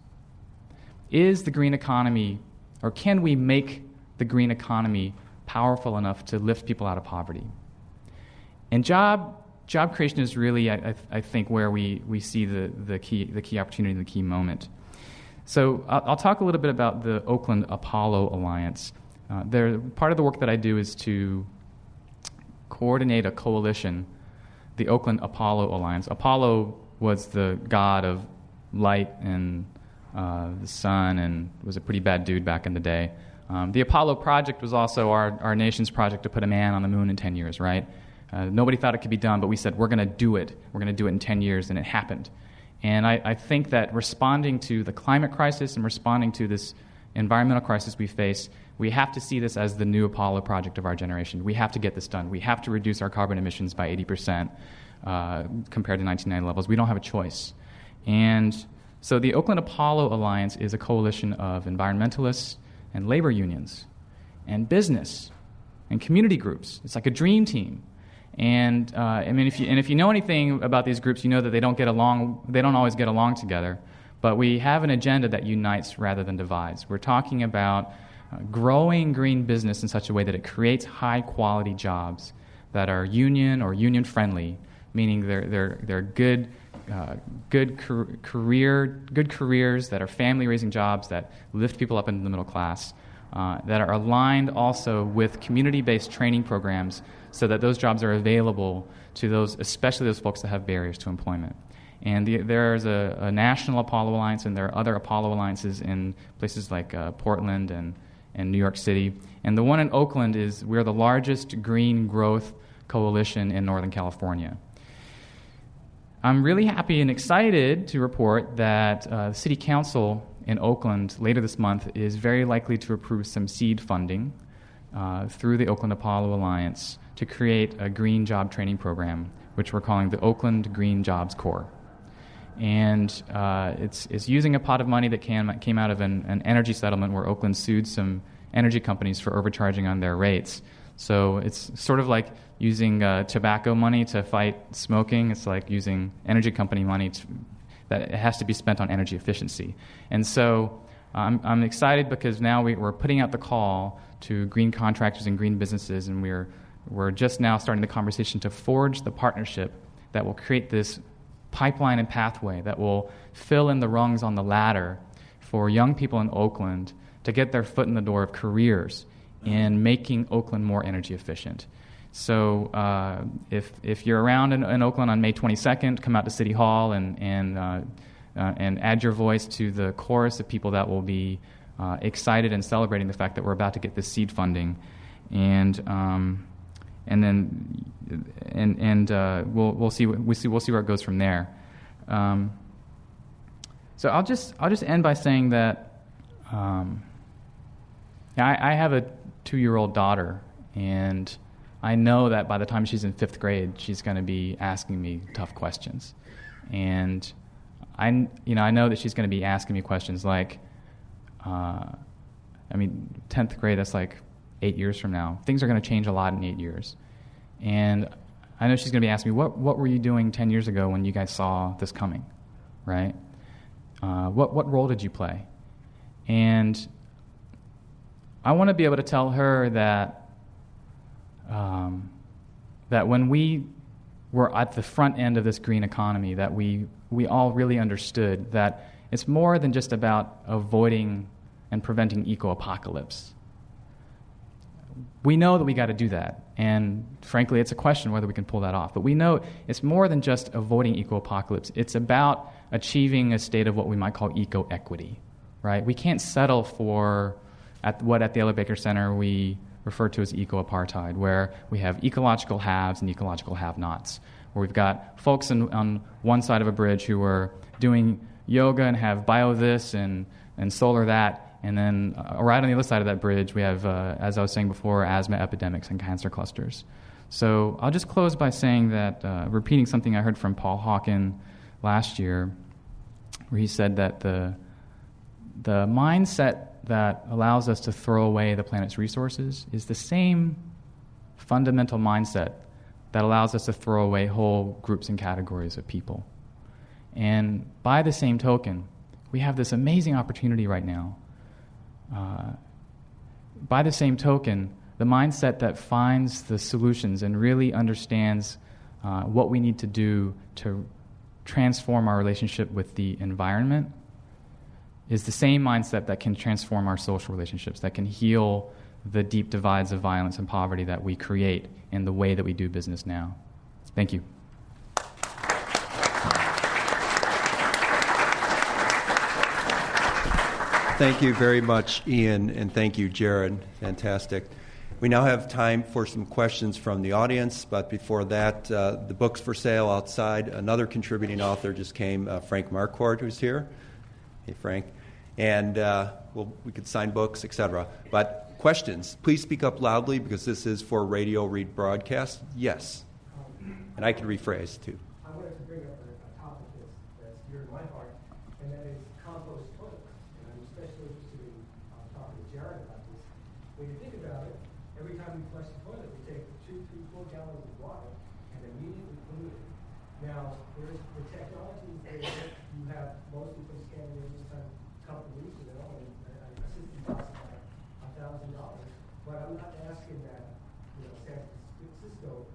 [SPEAKER 5] Is the green economy, or can we make the green economy powerful enough to lift people out of poverty? And job job creation is really, I, I, think, where we, we see the, the, key, the key opportunity, the key moment. So I'll, I'll talk a little bit about the Oakland Apollo Alliance. Uh, there, part of the work that I do is to coordinate a coalition, the Oakland Apollo Alliance. Apollo was the god of light and uh, the sun and was a pretty bad dude back in the day. Um, the Apollo project was also our, our nation's project to put a man on the moon in 10 years, right? Uh, nobody thought it could be done, but we said, we're going to do it. We're going to do it in 10 years, and it happened. And I, I, think that responding to the climate crisis and responding to this environmental crisis we face, we have to see this as the new Apollo project of our generation. We have to get this done. We have to reduce our carbon emissions by 80% uh, compared to 1990 levels. We don't have a choice. And so the Oakland Apollo Alliance is a coalition of environmentalists and labor unions and business and community groups. It's like a dream team. And uh, I mean, if you, and if you know anything about these groups, you know that they don't get along. They don't always get along together. But we have an agenda that unites rather than divides. We're talking about uh, growing green business in such a way that it creates high quality jobs that are union or union friendly, meaning they're, they're, they're good, uh, good career, good careers that are family raising jobs that lift people up into the middle class, uh, that are aligned also with community based training programs so that those jobs are available to those, especially those folks that have barriers to employment. And the, there's a, a, national Apollo Alliance, and there are other Apollo Alliances in places like uh, Portland and, and New York City. And the one in Oakland is we're the largest green growth coalition in Northern California. I'm really happy and excited to report that uh, the City Council in Oakland later this month is very likely to approve some seed funding uh, through the Oakland Apollo Alliance to create a green job training program, which we're calling the Oakland Green Jobs Corps. And uh, it's, it's using a pot of money that came, came out of an, an energy settlement where Oakland sued some energy companies for overcharging on their rates. So it's sort of like using uh, tobacco money to fight smoking. It's like using energy company money to, that has to be spent on energy efficiency. And so I'm, I'm excited because now we, are putting out the call to green contractors and green businesses, and we're, we're just now starting the conversation to forge the partnership that will create this pipeline and pathway that will fill in the rungs on the ladder for young people in Oakland to get their foot in the door of careers in making Oakland more energy efficient. So uh, if, if you're around in, in, Oakland on May 22nd, come out to City Hall and, and, uh, uh, and add your voice to the chorus of people that will be uh, excited and celebrating the fact that we're about to get this seed funding. And, um, and then and, and uh, we'll, we'll, see, we'll, see, we'll see where it goes from there. Um, so I'll just, I'll just end by saying that um, I, I have a two year old daughter, and I know that by the time she's in fifth grade, she's going to be asking me tough questions. And I, you know, I know that she's going to be asking me questions like, uh, I mean, 10th grade, that's like eight years from now. Things are going to change a lot in eight years. And I know she's going to be asking me, what, what were you doing 10 years ago when you guys saw this coming, right? Uh, what, what role did you play? And I want to be able to tell her that um, that when we were at the front end of this green economy, that we we all really understood that it's more than just about avoiding and preventing eco apocalypse. We know that we got to do that, and frankly, it's a question whether we can pull that off. But we know it's more than just avoiding eco apocalypse. It's about achieving a state of what we might call eco equity, right? We can't settle for at what at the Ella Baker Center we refer to as eco apartheid, where we have ecological haves and ecological have nots, where we've got folks in, on one side of a bridge who are doing yoga and have bio this and, and solar that, and then uh, right on the other side of that bridge, we have, uh, as I was saying before, asthma epidemics and cancer clusters. So I'll just close by saying that, uh, repeating something I heard from Paul Hawken last year, where he said that the, the mindset that allows us to throw away the planet's resources is the same fundamental mindset that allows us to throw away whole groups and categories of people. And by the same token, we have this amazing opportunity right now. Uh, by the same token, the mindset that finds the solutions and really understands uh, what we need to do to transform our relationship with the environment is the same mindset that can transform our social relationships, that can heal the deep divides of violence and poverty that we create in the way that we do business now. Thank you.
[SPEAKER 4] Thank you very much, Ian, and thank you, Jared. Fantastic. We now have time for some questions from the audience, but before that, uh, the book's for sale outside. Another contributing author just came, uh, Frank Marquardt, who's here. Hey, Frank and uh, well, we could sign books, etc. But questions, please speak up loudly because this is for radio read broadcast. Yes, and I can rephrase too.
[SPEAKER 6] I wanted to bring up a, a topic that's, that's dear to my heart, and that is compost toilets. And I'm especially interested in uh, talking to Jared about this. When you think about it, every time we flush the toilet, we take two, three, four gallons of water and immediately pollute it. Now, there's the technologies there you have mostly from Scandinavia companies, you know, and a system costs about a thousand dollars. But I'm not asking that, you know, San Francisco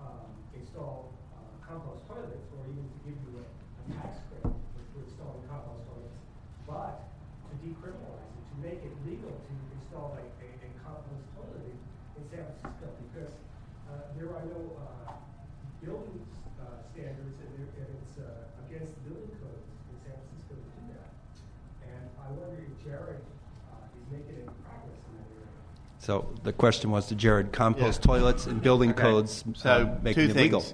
[SPEAKER 6] um, install uh, compost toilets or even to give you a, a tax credit for, for installing compost toilets, but to decriminalize it, to make it legal to install a, a, a compost toilet in, in San Francisco because uh, there are no uh, building uh, standards and, and it's uh, against the building codes in San Francisco to do that. And I wonder if Jared uh, is make progress in that area.
[SPEAKER 4] So the question was to Jared, compost
[SPEAKER 3] Yeah.
[SPEAKER 4] toilets and building
[SPEAKER 3] Okay.
[SPEAKER 4] codes
[SPEAKER 3] So
[SPEAKER 4] uh, making
[SPEAKER 3] two
[SPEAKER 4] it
[SPEAKER 3] things.
[SPEAKER 4] legal.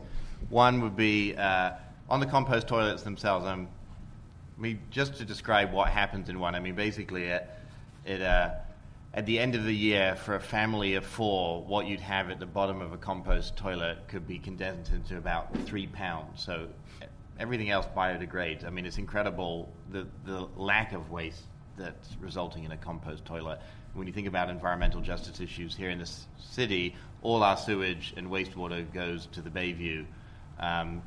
[SPEAKER 3] One would be uh, on the compost toilets themselves. Um, I mean, just to describe what happens in one. I mean, basically, it, it uh, at the end of the year for a family of four, what you'd have at the bottom of a compost toilet could be condensed into about three pounds. So everything else biodegrades. I mean, it's incredible the the lack of waste that's resulting in a compost toilet. When you think about environmental justice issues here in this city, all our sewage and wastewater goes to the Bayview, um,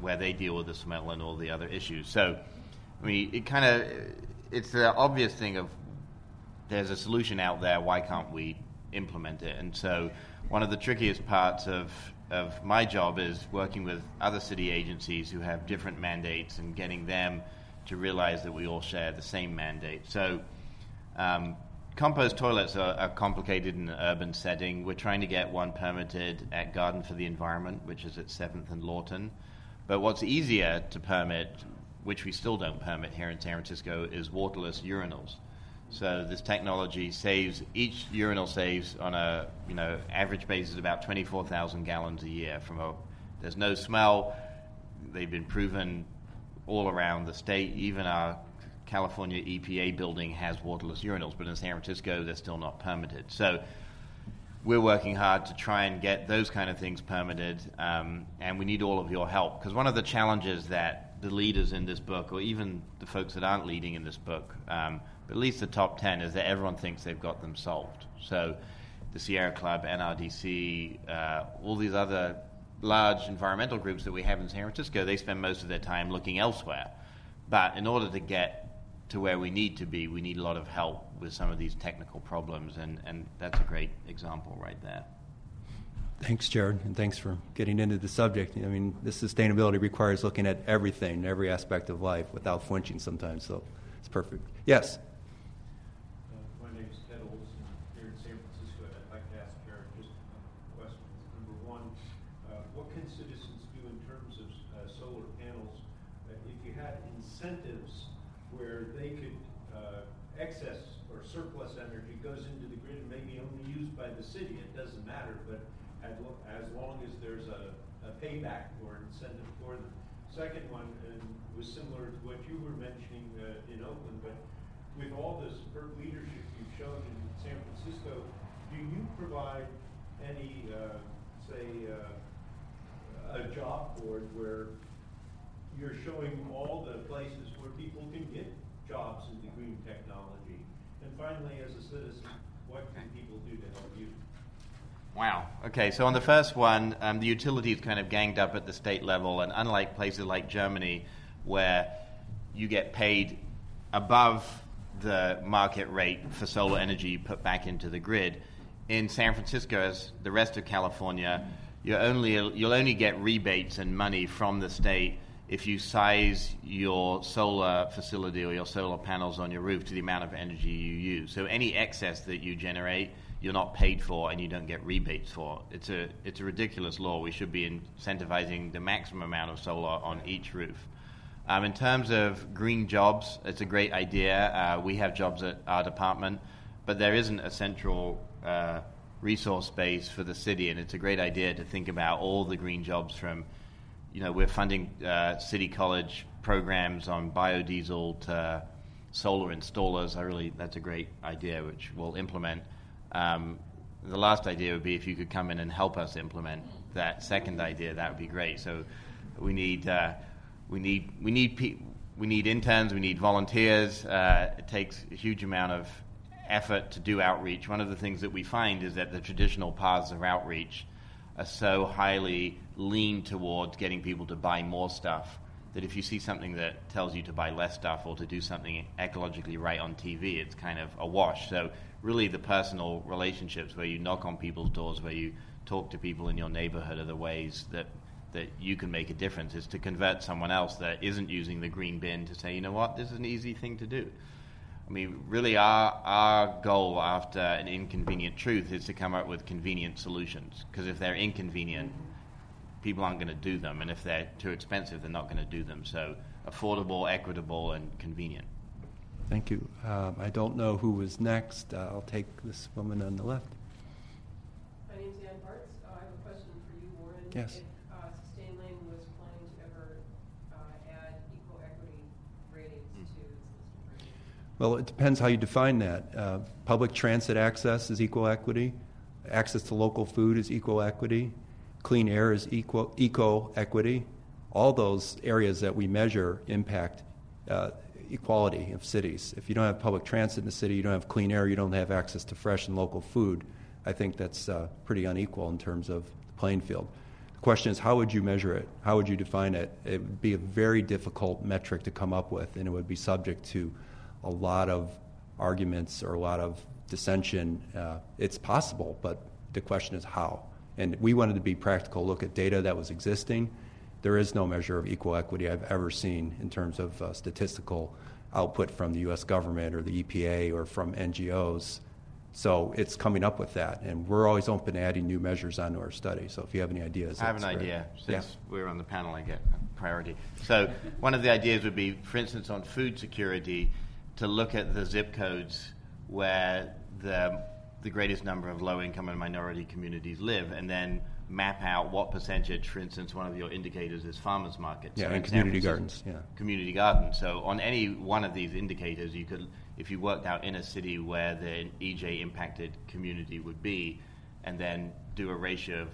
[SPEAKER 3] where they deal with the smell and all the other issues. So, I mean, it kind of it's the obvious thing of there's a solution out there. Why can't we implement it? And so, one of the trickiest parts of of my job is working with other city agencies who have different mandates and getting them to realize that we all share the same mandate. So, um, compost toilets are, are complicated in an urban setting. We're trying to get one permitted at Garden for the Environment, which is at 7th and Lawton. But what's easier to permit, which we still don't permit here in San Francisco, is waterless urinals. So this technology saves each urinal saves on a you know average basis about 24,000 gallons a year. From a there's no smell. They've been proven all around the state. Even our California EPA building has waterless urinals, but in San Francisco they're still not permitted. So we're working hard to try and get those kind of things permitted, um, and we need all of your help because one of the challenges that the leaders in this book, or even the folks that aren't leading in this book, um, but at least the top ten, is that everyone thinks they've got them solved. So the Sierra Club, NRDC, uh, all these other large environmental groups that we have in San Francisco, they spend most of their time looking elsewhere. But in order to get to where we need to be, we need a lot of help with some of these technical problems, and, and that's a great example right there.
[SPEAKER 4] Thanks, Jared, and thanks for getting into the subject. I mean, this sustainability requires looking at everything, every aspect of life, without flinching sometimes. So it's perfect. Yes.
[SPEAKER 7] Uh, My name is Ted Olson, here in San Francisco. I'd like to ask Jared just a couple questions. Number one, uh, what can citizens do in terms of uh, solar panels uh, if you had incentives where they could, uh, excess or surplus energy goes into the grid and maybe only used by the city? It doesn't matter, but as lo- as long as there's a a payback or incentive for them. Second one, and was similar to what you were mentioning uh, in Oakland, but with all the superb leadership you've shown in San Francisco, do you provide any, uh, say, uh, a job board where you're showing all the places where people can get jobs in the green technology? And finally, as a citizen, what can people do to help you?
[SPEAKER 3] Wow. Okay, so on the first one, um, the utilities kind of ganged up at the state level, and unlike places like Germany, where you get paid above the market rate for solar energy put back into the grid, in San Francisco, as the rest of California, you only you'll only get rebates and money from the state if you size your solar facility or your solar panels on your roof to the amount of energy you use. So any excess that you generate, you're not paid for and you don't get rebates for. It's a it's a ridiculous law. We should be incentivizing the maximum amount of solar on each roof. Um, in terms of green jobs, it's a great idea. Uh, we have jobs at our department, but there isn't a central uh, resource base for the city, and it's a great idea to think about all the green jobs from, you know, we're funding uh, city college programs on biodiesel to solar installers. I really, that's a great idea, which we'll implement. Um, the last idea would be if you could come in and help us implement that second idea, that would be great. So we need uh, we need we need pe- we need interns, we need volunteers. Uh, it takes a huge amount of effort to do outreach. One of the things that we find is that the traditional paths of outreach are so highly lean towards getting people to buy more stuff that if you see something that tells you to buy less stuff or to do something ecologically right on TV, it's kind of a wash. So really the personal relationships where you knock on people's doors, where you talk to people in your neighborhood are the ways that that you can make a difference is to convert someone else that isn't using the green bin to say, you know what, this is an easy thing to do. I mean, really, our, our goal after an inconvenient truth is to come up with convenient solutions. Because if they're inconvenient, people aren't going to do them. And if they're too expensive, they're not going to do them. So, affordable, equitable, and convenient.
[SPEAKER 4] Thank you. Um, I don't know who was next. Uh, I'll take this woman on the left.
[SPEAKER 8] My name's Ann Bartz. Uh, I have a question for you, Warren.
[SPEAKER 4] Yes.
[SPEAKER 8] If uh, SustainLane was planning to ever uh, add eco-equity ratings to its list of ratings.
[SPEAKER 4] Well, it depends how you define that. Uh, public transit access is eco equity. Access to local food is eco equity. Clean air is equal, eco equity. All those areas that we measure impact uh, equality of cities. If you don't have public transit in the city, you don't have clean air, you don't have access to fresh and local food. I think that's uh, pretty unequal in terms of the playing field. The question is, how would you measure it? How would you define it? It would be a very difficult metric to come up with, and it would be subject to a lot of arguments or a lot of dissension. Uh, it's possible, but the question is how. And we wanted to be practical, look at data that was existing. There is no measure of eco equity I've ever seen in terms of uh, statistical output from the U.S. government or the EPA or from NGOs. So it's coming up with that, and we're always open to adding new measures onto our study. So if you have any ideas,
[SPEAKER 3] I have an
[SPEAKER 4] great.
[SPEAKER 3] idea. Since
[SPEAKER 4] Yeah.
[SPEAKER 3] we're on the panel, I get priority. So one of the ideas would be, for instance, on food security, to look at the zip codes where the the greatest number of low-income and minority communities live, and then map out what percentage. For instance, one of your indicators is farmers markets.
[SPEAKER 4] Yeah,
[SPEAKER 3] So
[SPEAKER 4] and community gardens, yeah.
[SPEAKER 3] Community gardens. So on any one of these indicators, you could, if you worked out in a city where the EJ impacted community would be, and then do a ratio of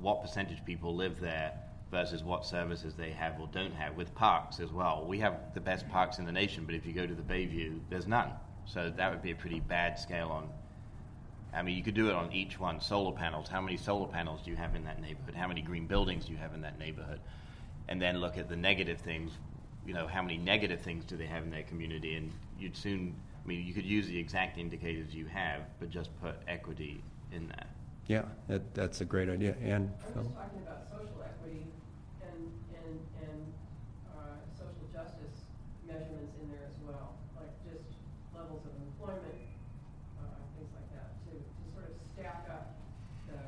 [SPEAKER 3] what percentage people live there versus what services they have or don't have with parks as well. We have the best parks in the nation, but if you go to the Bayview, there's none. So that would be a pretty bad scale on. I mean, you could do it on each one. Solar panels. How many solar panels do you have in that neighborhood? How many green buildings do you have in that neighborhood? And then look at the negative things. You know, how many negative things do they have in their community? And you'd soon. I mean, you could use the exact indicators you have, but just put equity in that.
[SPEAKER 4] Yeah, that, that's a great idea. And
[SPEAKER 8] I'm
[SPEAKER 4] Phil?
[SPEAKER 8] just talking about social equity and, and, and uh, social justice measurements in there as well, like just levels of employment, uh, things like that, to, to sort of stack up the,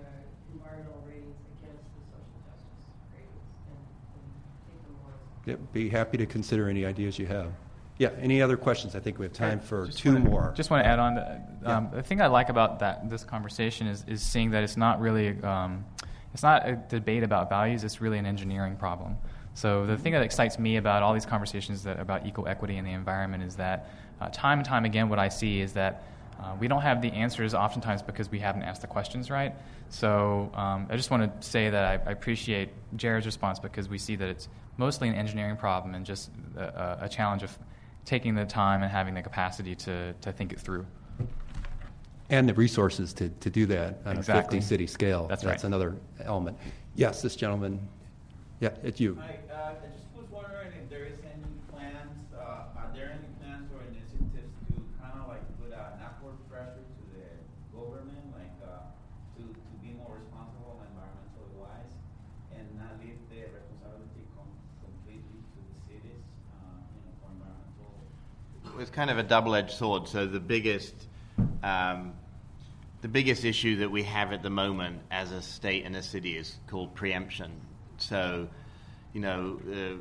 [SPEAKER 8] the environmental ratings against the social justice ratings and, and take them more as
[SPEAKER 4] Yep, be happy to consider any ideas you have. Yeah, any other questions? I think we have time for two
[SPEAKER 5] wanna-
[SPEAKER 4] more.
[SPEAKER 5] Just want to add on. To, um, The thing I like about that this conversation is, is seeing that it's not really um, it's not a debate about values. It's really an engineering problem. So the thing that excites me about all these conversations that about eco equity in the environment is that uh, time and time again, what I see is that uh, we don't have the answers oftentimes because we haven't asked the questions right. So um, I just want to say that I, I appreciate Jared's response because we see that it's mostly an engineering problem and just a, a challenge of taking the time and having the capacity to, to think it through.
[SPEAKER 4] And the resources to, to do that on
[SPEAKER 5] Exactly.
[SPEAKER 4] a 50 city scale.
[SPEAKER 5] That's
[SPEAKER 4] That's
[SPEAKER 5] right.
[SPEAKER 4] another element. Yes, this gentleman. Yeah, it's you.
[SPEAKER 9] Hi, uh, I just was wondering if there is any plans, uh, are there any plans or initiatives to kind of like put an upward pressure to the government, like, uh, to, to be more responsible environmentally wise and not leave the responsibility com- completely to the cities, uh, you know, for environmental
[SPEAKER 3] It's kind of a double-edged sword. So the biggest, um, the biggest issue that we have at the moment as a state and a city is called preemption. So, you know, uh,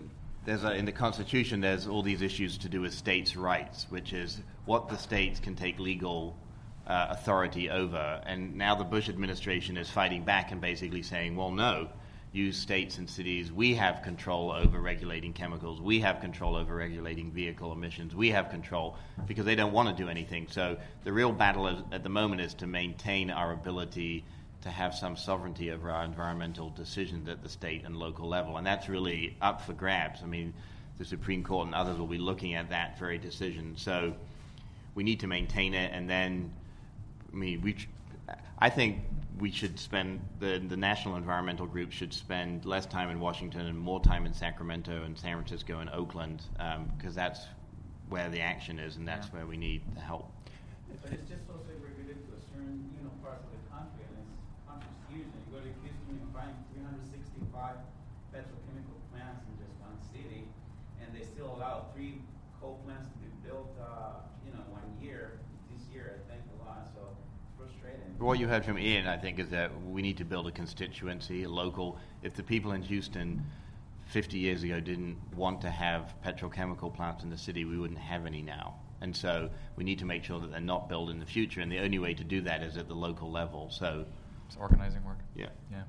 [SPEAKER 3] there's a, in the Constitution there's all these issues to do with states' rights, which is what the states can take legal uh, authority over. And now the Bush administration is fighting back and basically saying, well, no, you states and cities, we have control over regulating chemicals, we have control over regulating vehicle emissions, we have control because they don't want to do anything. So the real battle is, at the moment is to maintain our ability to have some sovereignty over our environmental decisions at the state and local level. And that's really up for grabs. I mean, the Supreme Court and others will be looking at that very decision. So we need to maintain it, and then, I mean, we. I think we should spend the the national environmental group should spend less time in Washington and more time in Sacramento and San Francisco and Oakland because that's where the action is, and that's where we need the help.
[SPEAKER 9] But it's just also regulated to a certain, you know, parts of the country, and it's country's huge. And you go to Houston, you find 365 petrochemical plants in just one city, and they still allow three coal plants to be built, uh, you know, one year. This year, I think a lot. So it's frustrating.
[SPEAKER 3] What you heard from Ian, I think, is that we need to build a constituency, a local. If the people in Houston 50 years ago didn't want to have petrochemical plants in the city, we wouldn't have any now. And so we need to make sure that they're not built in the future, and the only way to do that is at the local level. So,
[SPEAKER 5] It's organizing work.
[SPEAKER 3] yeah.
[SPEAKER 5] Yeah.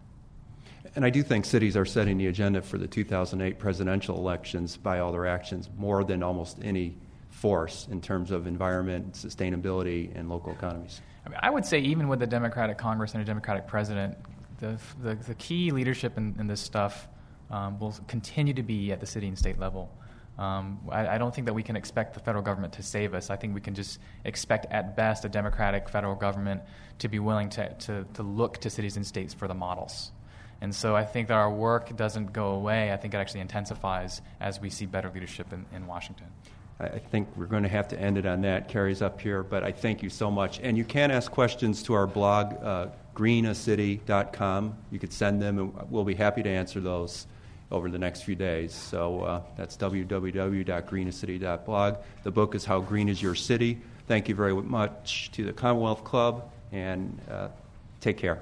[SPEAKER 4] And I do think cities are setting the agenda for the 2008 presidential elections by all their actions more than almost any force in terms of environment, sustainability, and local economies.
[SPEAKER 5] I, mean, I would say even with a Democratic Congress and a Democratic president, the, the, the key leadership in, in this stuff um, will continue to be at the city and state level. Um, I, I don't think that we can expect the federal government to save us. I think we can just expect, at best, a Democratic federal government to be willing to, to, to look to cities and states for the models. And so I think that our work doesn't go away. I think it actually intensifies as we see better leadership in, in Washington.
[SPEAKER 4] I think we're going to have to end it on that. Carrie's up here, but I thank you so much. And you can ask questions to our blog, uh, greenacity.com. You could send them, and we'll be happy to answer those over the next few days. So uh, that's www.greenacity.blog. The book is How Green is Your City. Thank you very much to the Commonwealth Club, and uh, take care.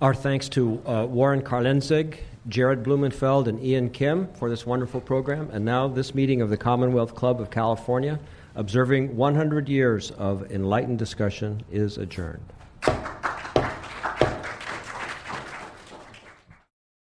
[SPEAKER 2] Our thanks to uh, Warren Karlenzig, Jared Blumenfeld, and Ian Kim for this wonderful program. And now, this meeting of the Commonwealth Club of California, observing 100 years of enlightened discussion, is adjourned.